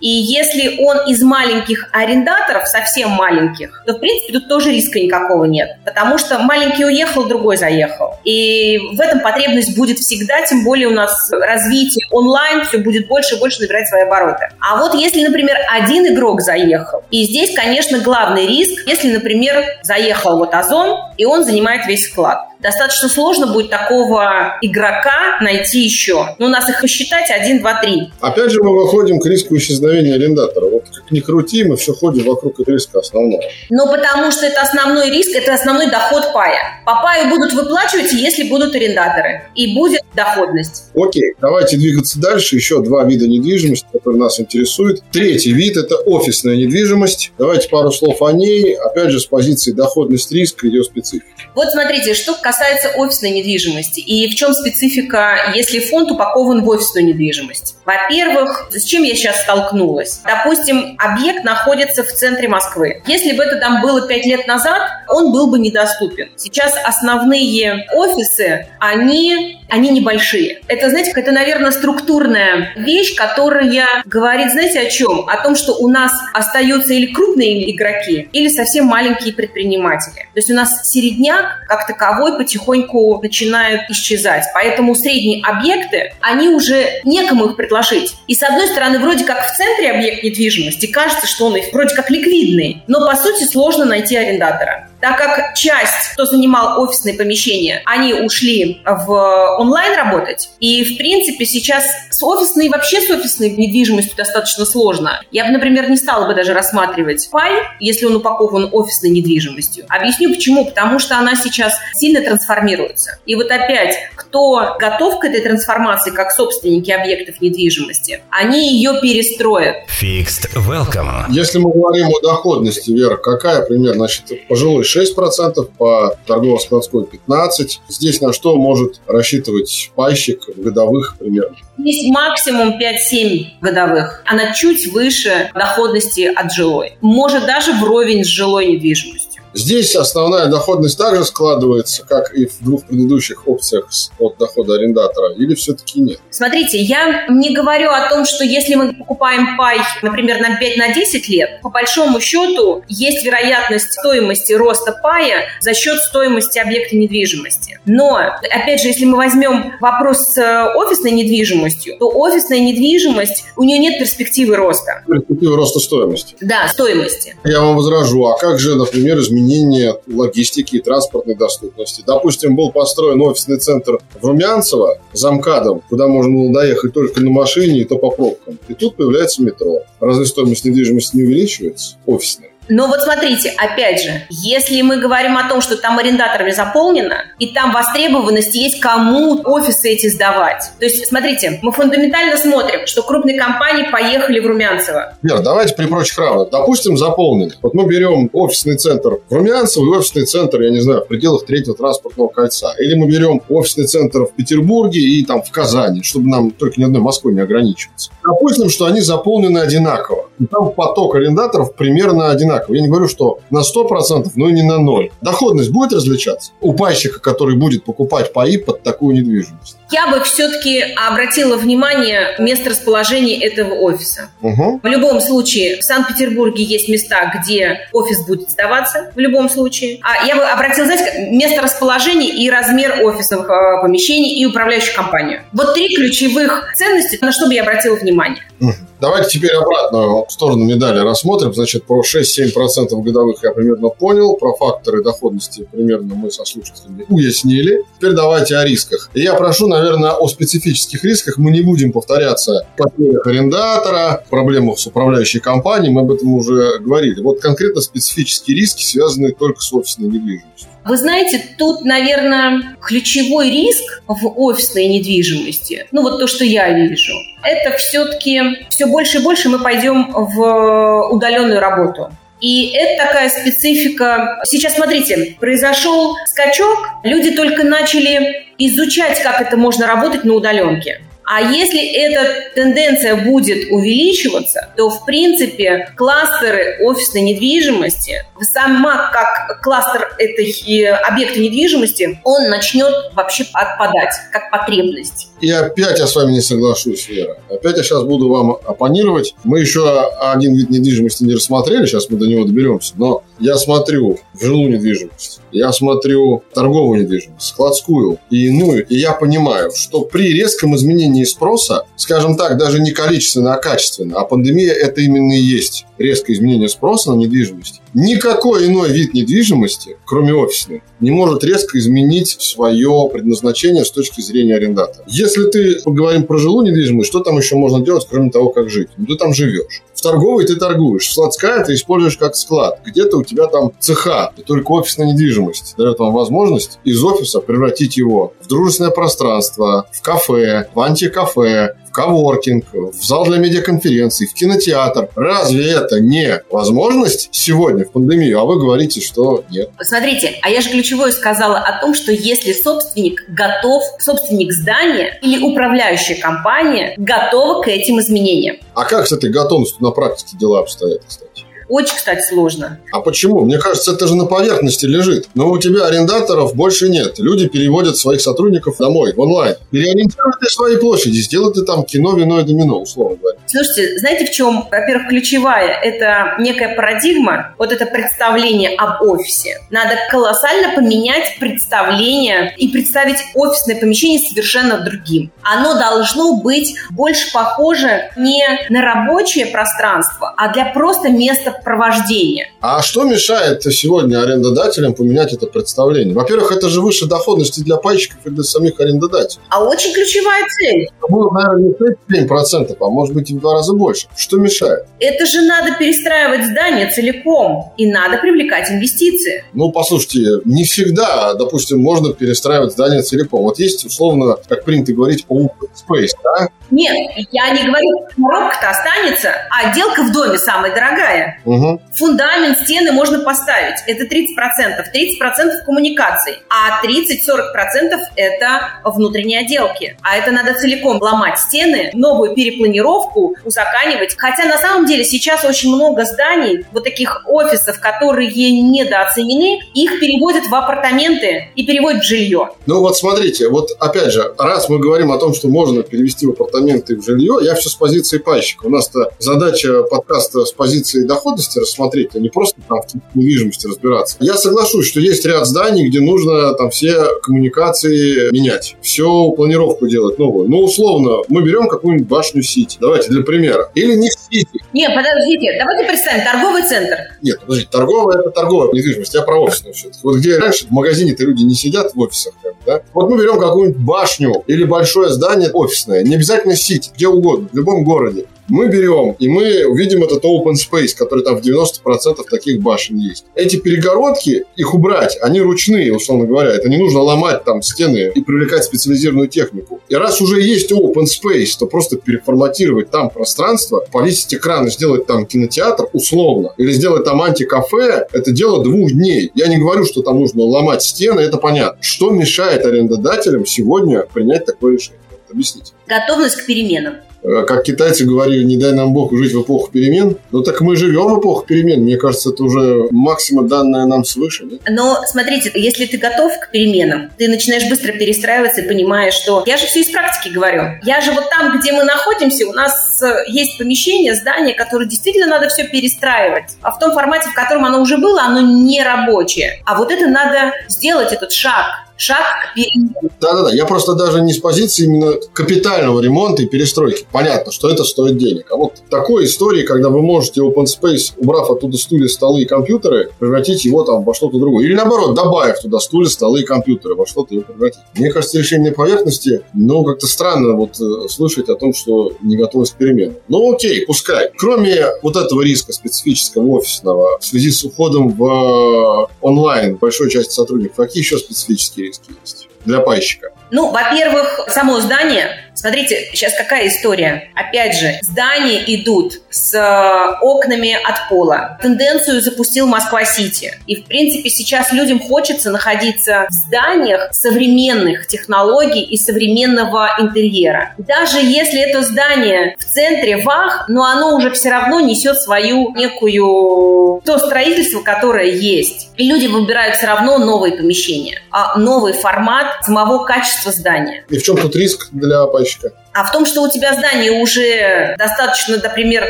и если он из маленьких арендаторов, совсем маленьких, то, в принципе, тут тоже риска никакого нет. Потому что маленький уехал, другой заехал. И в этом потребность будет всегда, тем более у нас развитие онлайн, все будет больше и больше набирать свои обороты. А вот если, например, один игрок заехал, и здесь, конечно, главный риск, если, например, заехал вот Озон, и он занимает весь склад достаточно сложно будет такого игрока найти еще. Но у нас их посчитать 1, 2, 3. Опять же, мы выходим к риску исчезновения арендатора. Вот как ни крути, мы все ходим вокруг риска основного. Ну, потому что это основной риск, это основной доход пая. По паю будут выплачивать, если будут арендаторы. И будет доходность. Окей, давайте двигаться дальше. Еще два вида недвижимости, которые нас интересуют. Третий вид – это офисная недвижимость. Давайте пару слов о ней. Опять же, с позиции доходность риска и ее специфики. Вот смотрите, что касается офисной недвижимости и в чем специфика, если фонд упакован в офисную недвижимость. Во-первых, с чем я сейчас столкнулась? Допустим, объект находится в центре Москвы. Если бы это там было пять лет назад, он был бы недоступен. Сейчас основные офисы, они, они небольшие. Это, знаете, это, наверное, структурная вещь, которая говорит, знаете, о чем? О том, что у нас остаются или крупные игроки, или совсем маленькие предприниматели. То есть у нас середняк, как таковой, потихоньку начинает исчезать. Поэтому средние объекты, они уже некому их предложить. И с одной стороны, вроде как в центре объект недвижимости, кажется, что он вроде как ликвидный, но по сути сложно найти арендатора так как часть, кто занимал офисные помещения, они ушли в онлайн работать. И, в принципе, сейчас с офисной, вообще с офисной недвижимостью достаточно сложно. Я бы, например, не стала бы даже рассматривать пай, если он упакован офисной недвижимостью. Объясню почему. Потому что она сейчас сильно трансформируется. И вот опять, кто готов к этой трансформации как собственники объектов недвижимости, они ее перестроят. Fixed Welcome. Если мы говорим о доходности, Вера, какая примерно, значит, пожилой 6%, по торгово-складской 15%. Здесь на что может рассчитывать пайщик годовых примерно? Есть максимум 5-7 годовых. Она чуть выше доходности от жилой. Может даже вровень с жилой недвижимостью. Здесь основная доходность также складывается, как и в двух предыдущих опциях от дохода арендатора, или все-таки нет? Смотрите, я не говорю о том, что если мы покупаем пай, например, на 5-10 на лет, по большому счету есть вероятность стоимости роста пая за счет стоимости объекта недвижимости. Но, опять же, если мы возьмем вопрос с офисной недвижимостью, то офисная недвижимость, у нее нет перспективы роста. Перспективы роста стоимости? Да, стоимости. Я вам возражу. А как же, например, изменить изменения логистики и транспортной доступности. Допустим, был построен офисный центр в Румянцево замкадом, куда можно было доехать только на машине и то по пробкам. И тут появляется метро. Разве стоимость недвижимости не увеличивается? Офисная. Но вот смотрите, опять же, если мы говорим о том, что там арендаторами заполнено, и там востребованность есть кому офисы эти сдавать. То есть, смотрите, мы фундаментально смотрим, что крупные компании поехали в Румянцево. Вера, давайте при прочих равных. Допустим, заполнено. Вот мы берем офисный центр в Румянцево и офисный центр, я не знаю, в пределах третьего транспортного кольца. Или мы берем офисный центр в Петербурге и там в Казани, чтобы нам только ни одной Москвой не ограничиваться. Допустим, что они заполнены одинаково. И там поток арендаторов примерно одинаковый одинаково. Я не говорю, что на 100%, но и не на 0. Доходность будет различаться у пайщика, который будет покупать паи под такую недвижимость? Я бы все-таки обратила внимание место расположения этого офиса. Угу. В любом случае, в Санкт-Петербурге есть места, где офис будет сдаваться, в любом случае. А я бы обратила, знаете, место расположения и размер офисных э, помещений и управляющую компанию. Вот три ключевых ценности, на что бы я обратила внимание. Угу. Давайте теперь обратную сторону медали рассмотрим. Значит, про 6-7% годовых я примерно понял. Про факторы доходности примерно мы со слушателями уяснили. Теперь давайте о рисках. Я прошу, наверное, о специфических рисках. Мы не будем повторяться в потерях арендатора, проблемах с управляющей компанией, мы об этом уже говорили. Вот конкретно специфические риски, связанные только с офисной недвижимостью. Вы знаете, тут, наверное, ключевой риск в офисной недвижимости, ну вот то, что я вижу, это все-таки все больше и больше мы пойдем в удаленную работу. И это такая специфика. Сейчас, смотрите, произошел скачок, люди только начали изучать, как это можно работать на удаленке. А если эта тенденция будет увеличиваться, то, в принципе, кластеры офисной недвижимости, сама как кластер этой э, объекта недвижимости, он начнет вообще отпадать, как потребность. И опять я с вами не соглашусь, Вера. Опять я сейчас буду вам оппонировать. Мы еще один вид недвижимости не рассмотрели, сейчас мы до него доберемся. Но я смотрю жилую недвижимость, я смотрю торговую недвижимость, складскую и иную, и я понимаю, что при резком изменении спроса, скажем так, даже не количественно, а качественно, а пандемия это именно и есть резкое изменение спроса на недвижимость, никакой иной вид недвижимости, кроме офисной, не может резко изменить свое предназначение с точки зрения арендатора. Если ты поговорим про жилую недвижимость, что там еще можно делать, кроме того, как жить? Ну, ты там живешь. В торговой ты торгуешь, в складская ты используешь как склад. Где-то у тебя там цеха, и только офисная недвижимость дает вам возможность из офиса превратить его в дружественное пространство, в кафе, в антикафе, коворкинг, в зал для медиаконференций, в кинотеатр. Разве это не возможность сегодня в пандемию? А вы говорите, что нет. Смотрите, а я же ключевое сказала о том, что если собственник готов, собственник здания или управляющая компания готова к этим изменениям. А как с этой готовностью на практике дела обстоят, кстати? Очень, кстати, сложно. А почему? Мне кажется, это же на поверхности лежит. Но у тебя арендаторов больше нет. Люди переводят своих сотрудников домой, в онлайн. Переориентируй ты свои площади, сделай ты там кино, вино и домино, условно говоря. Слушайте, знаете, в чем, во-первых, ключевая? Это некая парадигма, вот это представление об офисе. Надо колоссально поменять представление и представить офисное помещение совершенно другим. Оно должно быть больше похоже не на рабочее пространство, а для просто места провождения. А что мешает сегодня арендодателям поменять это представление? Во-первых, это же выше доходности для пайщиков и для самих арендодателей. А очень ключевая цель. Будет, наверное, не 7%, а может быть и в два раза больше. Что мешает? Это же надо перестраивать здание целиком. И надо привлекать инвестиции. Ну, послушайте, не всегда, допустим, можно перестраивать здание целиком. Вот есть, условно, как принято говорить, open space, да? Нет, я не говорю, коробка-то останется, а отделка в доме самая дорогая. Угу. Фундамент, стены можно поставить. Это 30%. 30% коммуникаций. А 30-40% это внутренние отделки. А это надо целиком ломать стены, новую перепланировку, узаканивать. Хотя на самом деле сейчас очень много зданий, вот таких офисов, которые недооценены, их переводят в апартаменты и переводят в жилье. Ну вот смотрите, вот опять же, раз мы говорим о том, что можно перевести в апартаменты в жилье, я все с позиции пайщика. У нас-то задача подкаста с позиции доходности рассмотреть, а не просто там в недвижимости разбираться. Я соглашусь, что есть ряд зданий, где нужно там все коммуникации менять, все планировку делать новую. Ну, условно, мы берем какую-нибудь башню Сити, давайте для примера. Или не Сити. Нет, подождите, давайте представим, торговый центр. Нет, подождите, торговая – это торговая недвижимость, я про офисную все-таки. Вот где раньше в магазине-то люди не сидят в офисах, да? Вот мы берем какую-нибудь башню или большое здание офисное, не обязательно Сити, где угодно, в любом городе мы берем, и мы увидим этот open space, который там в 90% таких башен есть. Эти перегородки, их убрать, они ручные, условно говоря. Это не нужно ломать там стены и привлекать специализированную технику. И раз уже есть open space, то просто переформатировать там пространство, повесить экран и сделать там кинотеатр условно, или сделать там антикафе, это дело двух дней. Я не говорю, что там нужно ломать стены, это понятно. Что мешает арендодателям сегодня принять такое решение? Объясните. Готовность к переменам. Э, как китайцы говорили, не дай нам Бог жить в эпоху перемен. Ну так мы живем в эпоху перемен. Мне кажется, это уже максима данная нам свыше. Да? Но смотрите, если ты готов к переменам, ты начинаешь быстро перестраиваться и понимаешь, что я же все из практики говорю. Я же вот там, где мы находимся, у нас э, есть помещение, здание, которое действительно надо все перестраивать. А в том формате, в котором оно уже было, оно не рабочее. А вот это надо сделать, этот шаг шаг к перемену. Да-да-да, я просто даже не с позиции именно капитального ремонта и перестройки. Понятно, что это стоит денег. А вот такой истории, когда вы можете open space, убрав оттуда стулья, столы и компьютеры, превратить его там во что-то другое. Или наоборот, добавив туда стулья, столы и компьютеры, во что-то его превратить. Мне кажется, решение поверхности, ну, как-то странно вот э, слышать о том, что не готовность к переменам. Ну, окей, пускай. Кроме вот этого риска специфического офисного в связи с уходом в э, онлайн большой части сотрудников, какие еще специфические риски есть для пайщика? Ну, во-первых, само здание. Смотрите, сейчас какая история. Опять же, здания идут с э, окнами от пола. Тенденцию запустил Москва-Сити. И, в принципе, сейчас людям хочется находиться в зданиях современных технологий и современного интерьера. Даже если это здание в центре ВАХ, но оно уже все равно несет свою некую... то строительство, которое есть. И люди выбирают все равно новые помещения. А новый формат самого качества здания. И в чем тут риск для пайщика? А в том, что у тебя здание уже достаточно, например,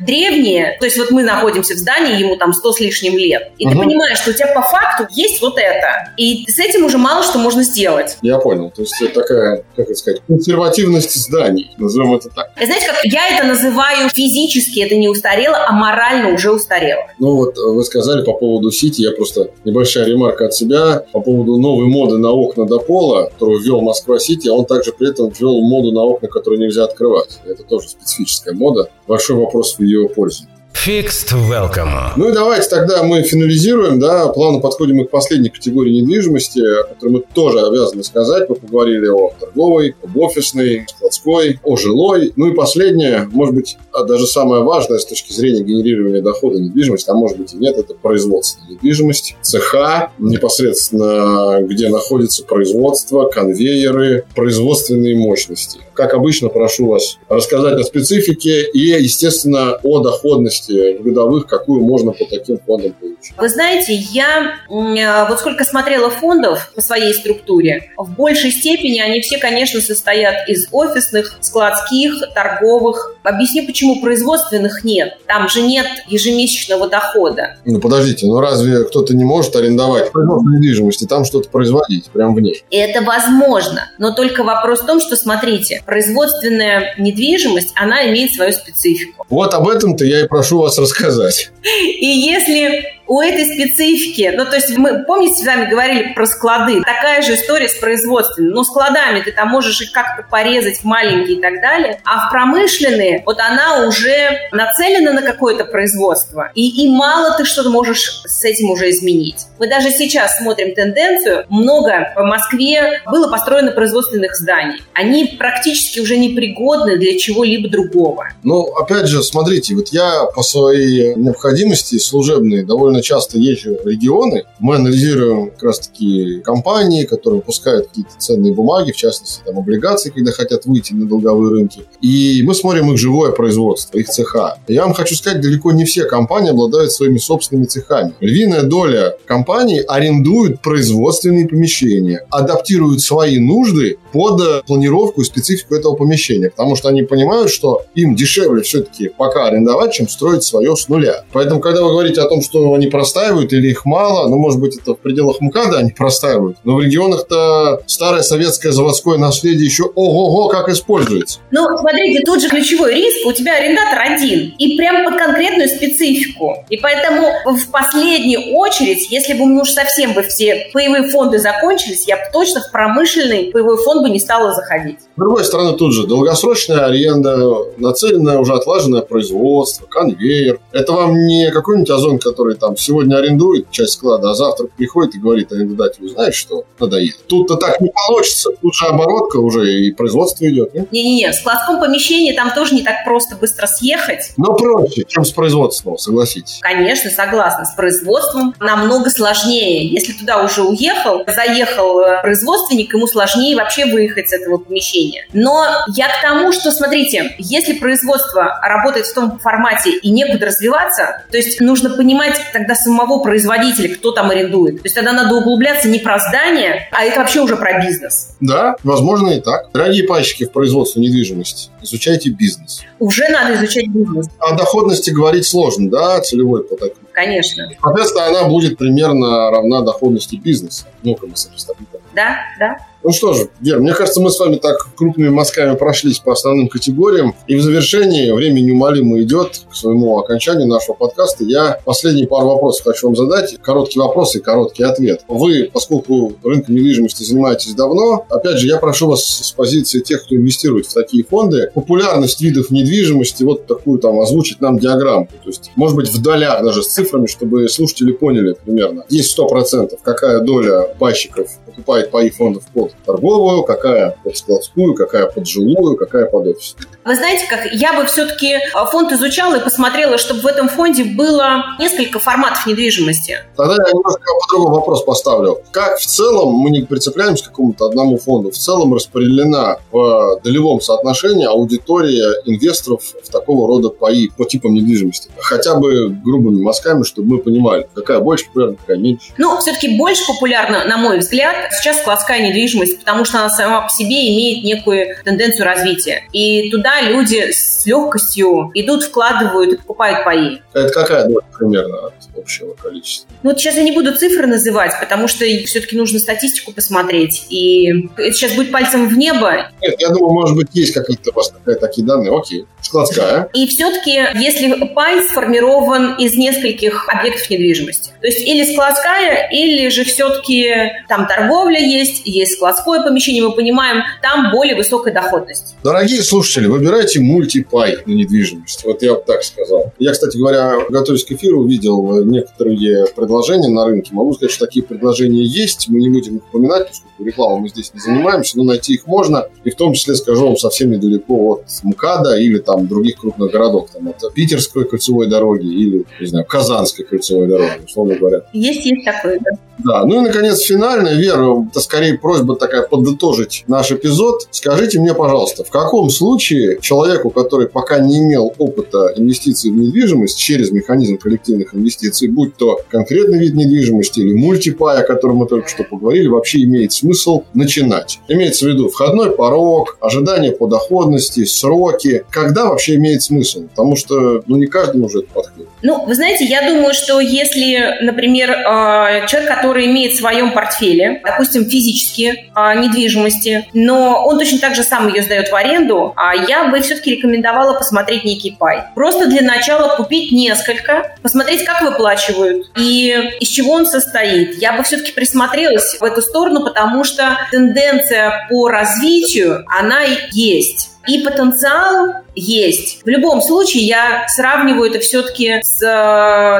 древнее, то есть вот мы находимся в здании, ему там 100 с лишним лет, и угу. ты понимаешь, что у тебя по факту есть вот это, и с этим уже мало что можно сделать. Я понял, то есть это такая, как это сказать, консервативность зданий, назовем это так. Знаете, как я это называю физически, это не устарело, а морально уже устарело. Ну вот вы сказали по поводу Сити, я просто небольшая ремарка от себя по поводу новой моды на окна до пола, которую ввел Москва-Сити, а он также при этом ввел моду на окна, которые которую нельзя открывать. Это тоже специфическая мода. Большой вопрос в ее пользе. Fixed Welcome. Ну и давайте тогда мы финализируем, да, плавно подходим к последней категории недвижимости, о которой мы тоже обязаны сказать. Мы поговорили о торговой, об офисной, складской, о жилой. Ну и последнее, может быть, а даже самое важное с точки зрения генерирования дохода недвижимости, а может быть и нет, это производственная недвижимость. Цеха, непосредственно где находится производство, конвейеры, производственные мощности. Как обычно, прошу вас рассказать о специфике и, естественно, о доходности годовых, какую можно по таким фондам получить. Вы знаете, я э, вот сколько смотрела фондов по своей структуре, в большей степени они все, конечно, состоят из офисных, складских, торговых. Объясню, почему производственных нет. Там же нет ежемесячного дохода. Ну, подождите, ну разве кто-то не может арендовать производственную недвижимость и там что-то производить прямо в ней? Это возможно, но только вопрос в том, что, смотрите, производственная недвижимость, она имеет свою специфику. Вот об этом-то я и прошу вас рассказать. И если у этой специфики, ну, то есть мы, помните, с вами говорили про склады, такая же история с производством. Но складами ты там можешь их как-то порезать в маленькие и так далее, а в промышленные вот она уже нацелена на какое-то производство, и, и мало ты что-то можешь с этим уже изменить. Мы даже сейчас смотрим тенденцию, много в Москве было построено производственных зданий. Они практически уже непригодны для чего-либо другого. Ну, опять же, смотрите, вот я по своей необходимости служебной довольно довольно часто езжу в регионы, мы анализируем как раз-таки компании, которые выпускают какие-то ценные бумаги, в частности, там, облигации, когда хотят выйти на долговые рынки. И мы смотрим их живое производство, их цеха. Я вам хочу сказать, далеко не все компании обладают своими собственными цехами. Львиная доля компаний арендуют производственные помещения, адаптируют свои нужды под планировку и специфику этого помещения, потому что они понимают, что им дешевле все-таки пока арендовать, чем строить свое с нуля. Поэтому, когда вы говорите о том, что они простаивают или их мало, ну, может быть, это в пределах МКАДа они простаивают, но в регионах-то старое советское заводское наследие еще ого-го как используется. Ну, смотрите, тут же ключевой риск, у тебя арендатор один, и прям под конкретную специфику. И поэтому в последнюю очередь, если бы мы уж совсем бы все паевые фонды закончились, я бы точно в промышленный паевой фонд бы не стала заходить. С другой стороны, тут же долгосрочная аренда, нацеленное уже отлаженное производство, конвейер. Это вам не какой-нибудь озон, который там сегодня арендует часть склада, а завтра приходит и говорит арендодателю, знаешь что, надоело. Тут-то так не получится, тут же оборотка уже и производство идет. Не-не-не, в складском помещении там тоже не так просто быстро съехать. Но проще, чем с производством, согласитесь. Конечно, согласна. С производством намного сложнее. Если туда уже уехал, заехал э, производственник, ему сложнее вообще выехать с этого помещения. Но я к тому, что, смотрите, если производство работает в том формате и некуда развиваться, то есть нужно понимать тогда самого производителя, кто там арендует. То есть тогда надо углубляться не про здание, а это вообще уже про бизнес. Да, возможно и так. Дорогие пайщики в производстве недвижимости, изучайте бизнес. Уже надо изучать бизнес. О доходности говорить сложно, да, целевой по Конечно. Соответственно, она будет примерно равна доходности бизнеса. Ну-ка мы сопоставим да, да. Ну что ж, Вер, мне кажется, мы с вами так крупными мазками прошлись по основным категориям. И в завершении время неумолимо идет к своему окончанию нашего подкаста. Я последние пару вопросов хочу вам задать. Короткий вопрос и короткий ответ. Вы, поскольку рынком недвижимости занимаетесь давно, опять же, я прошу вас с позиции тех, кто инвестирует в такие фонды, популярность видов недвижимости, вот такую там озвучить нам диаграмму. То есть, может быть, в долях даже с цифрами, чтобы слушатели поняли примерно. Есть 100%, какая доля пайщиков покупает паи фондов под торговую, какая под складскую, какая под жилую, какая под офис. Вы знаете, как я бы все-таки э, фонд изучала и посмотрела, чтобы в этом фонде было несколько форматов недвижимости. Тогда я немножко по-другому вопрос поставлю. Как в целом, мы не прицепляемся к какому-то одному фонду, в целом распределена в долевом соотношении аудитория инвесторов в такого рода паи по типам недвижимости? Хотя бы грубыми мазками, чтобы мы понимали, какая больше популярна, какая меньше. Ну, все-таки больше популярна, на мой взгляд, сейчас складская недвижимость, потому что она сама по себе имеет некую тенденцию развития. И туда люди с легкостью идут, вкладывают и покупают паи. Это какая доля примерно от общего количества? Ну, вот сейчас я не буду цифры называть, потому что все-таки нужно статистику посмотреть. И это сейчас будет пальцем в небо. Нет, я думаю, может быть, есть какие-то у вас такие данные. Окей. Складская. И все-таки, если пай сформирован из нескольких объектов недвижимости, то есть или складская, или же все-таки там торговля есть, есть складское помещение, мы понимаем, там более высокая доходность. Дорогие слушатели, выбирайте мультипай на недвижимость. Вот я бы так сказал. Я, кстати говоря, готовясь к эфиру, увидел некоторые предложения на рынке. Могу сказать, что такие предложения есть. Мы не будем их упоминать, поскольку рекламой мы здесь не занимаемся, но найти их можно. И в том числе, скажу вам, совсем недалеко от МКАДа или там других крупных городов. Там от Питерской кольцевой дороги или, не знаю, Казанской кольцевой дороги, условно говоря. Есть, есть такое, да. Да, ну и, наконец, финальная, Вера, это скорее просьба такая подытожить наш эпизод. Скажите мне, пожалуйста, в каком случае человеку, который пока не имел опыта инвестиций в недвижимость через механизм коллективных инвестиций, будь то конкретный вид недвижимости или мультипай, о котором мы только что поговорили, вообще имеет смысл начинать? Имеется в виду входной порог, ожидание по доходности, сроки. Когда вообще имеет смысл? Потому что ну, не каждому уже это подходит. Ну, вы знаете, я думаю, что если, например, э, человек, который имеет в своем портфеле, допустим, физические а, недвижимости, но он точно так же сам ее сдает в аренду, а я бы все-таки рекомендовала посмотреть некий пай. Просто для начала купить несколько, посмотреть, как выплачивают и из чего он состоит. Я бы все-таки присмотрелась в эту сторону, потому что тенденция по развитию, она есть. И потенциал есть. В любом случае, я сравниваю это все-таки с,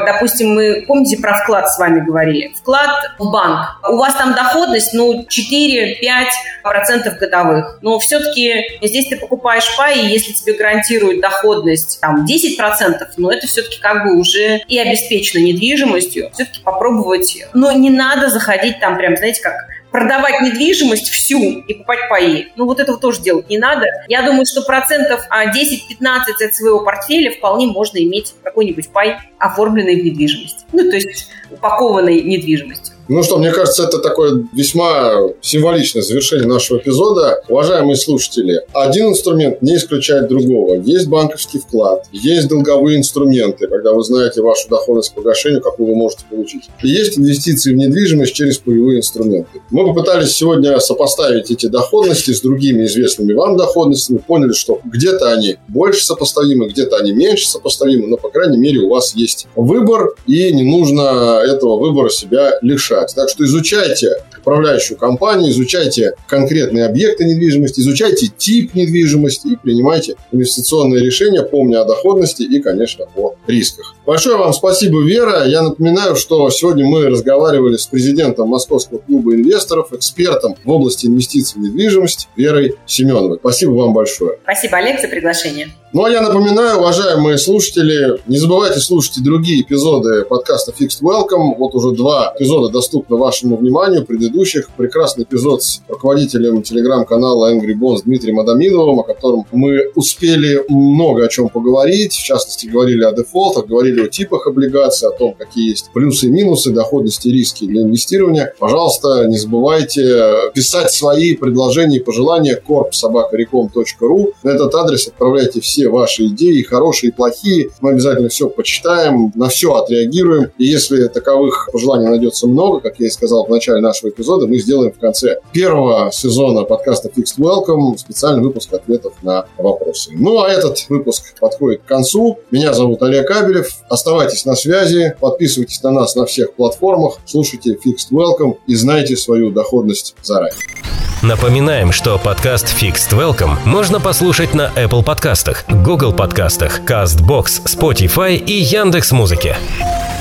допустим, мы, помните, про вклад с вами говорили? Вклад в банк. У вас там доходность, ну, 4-5% годовых. Но все-таки здесь ты покупаешь пай, и если тебе гарантируют доходность там 10%, ну, это все-таки как бы уже и обеспечено недвижимостью. Все-таки попробовать. Но не надо заходить там прям, знаете, как продавать недвижимость всю и покупать паи. Ну, вот этого тоже делать не надо. Я думаю, что процентов 10-15 а, от своего портфеля вполне можно иметь какой-нибудь пай, оформленный в недвижимость. Ну, то есть упакованной недвижимостью. Ну что, мне кажется, это такое весьма символичное завершение нашего эпизода. Уважаемые слушатели, один инструмент не исключает другого. Есть банковский вклад, есть долговые инструменты, когда вы знаете вашу доходность по погашению, какую вы можете получить. И есть инвестиции в недвижимость через паевые инструменты. Мы попытались сегодня сопоставить эти доходности с другими известными вам доходностями, поняли, что где-то они больше сопоставимы, где-то они меньше сопоставимы, но, по крайней мере, у вас есть выбор, и не нужно этого выбора себя лишать решать. Так что изучайте управляющую компанию, изучайте конкретные объекты недвижимости, изучайте тип недвижимости и принимайте инвестиционные решения, помня о доходности и, конечно, о рисках. Большое вам спасибо, Вера. Я напоминаю, что сегодня мы разговаривали с президентом Московского клуба инвесторов, экспертом в области инвестиций в недвижимость Верой Семеновой. Спасибо вам большое. Спасибо, Олег, за приглашение. Ну, а я напоминаю, уважаемые слушатели, не забывайте слушать и другие эпизоды подкаста Fixed Welcome. Вот уже два эпизода доступны вашему вниманию. Предыдущих прекрасный эпизод с руководителем телеграм-канала Angry Bones Дмитрием Адамидовым, о котором мы успели много о чем поговорить. В частности, говорили о дефолтах, говорили о типах облигаций, о том, какие есть плюсы и минусы, доходности и риски для инвестирования. Пожалуйста, не забывайте писать свои предложения и пожелания korpsobakarecom.ru. На этот адрес отправляйте все все ваши идеи, хорошие и плохие. Мы обязательно все почитаем, на все отреагируем. И если таковых пожеланий найдется много, как я и сказал в начале нашего эпизода, мы сделаем в конце первого сезона подкаста Fixed Welcome специальный выпуск ответов на вопросы. Ну, а этот выпуск подходит к концу. Меня зовут Олег Кабелев. Оставайтесь на связи, подписывайтесь на нас на всех платформах, слушайте Fixed Welcome и знайте свою доходность заранее. Напоминаем, что подкаст Fixed Welcome можно послушать на Apple подкастах, Google подкастах, CastBox, Spotify и Яндекс.Музыке. Музыке.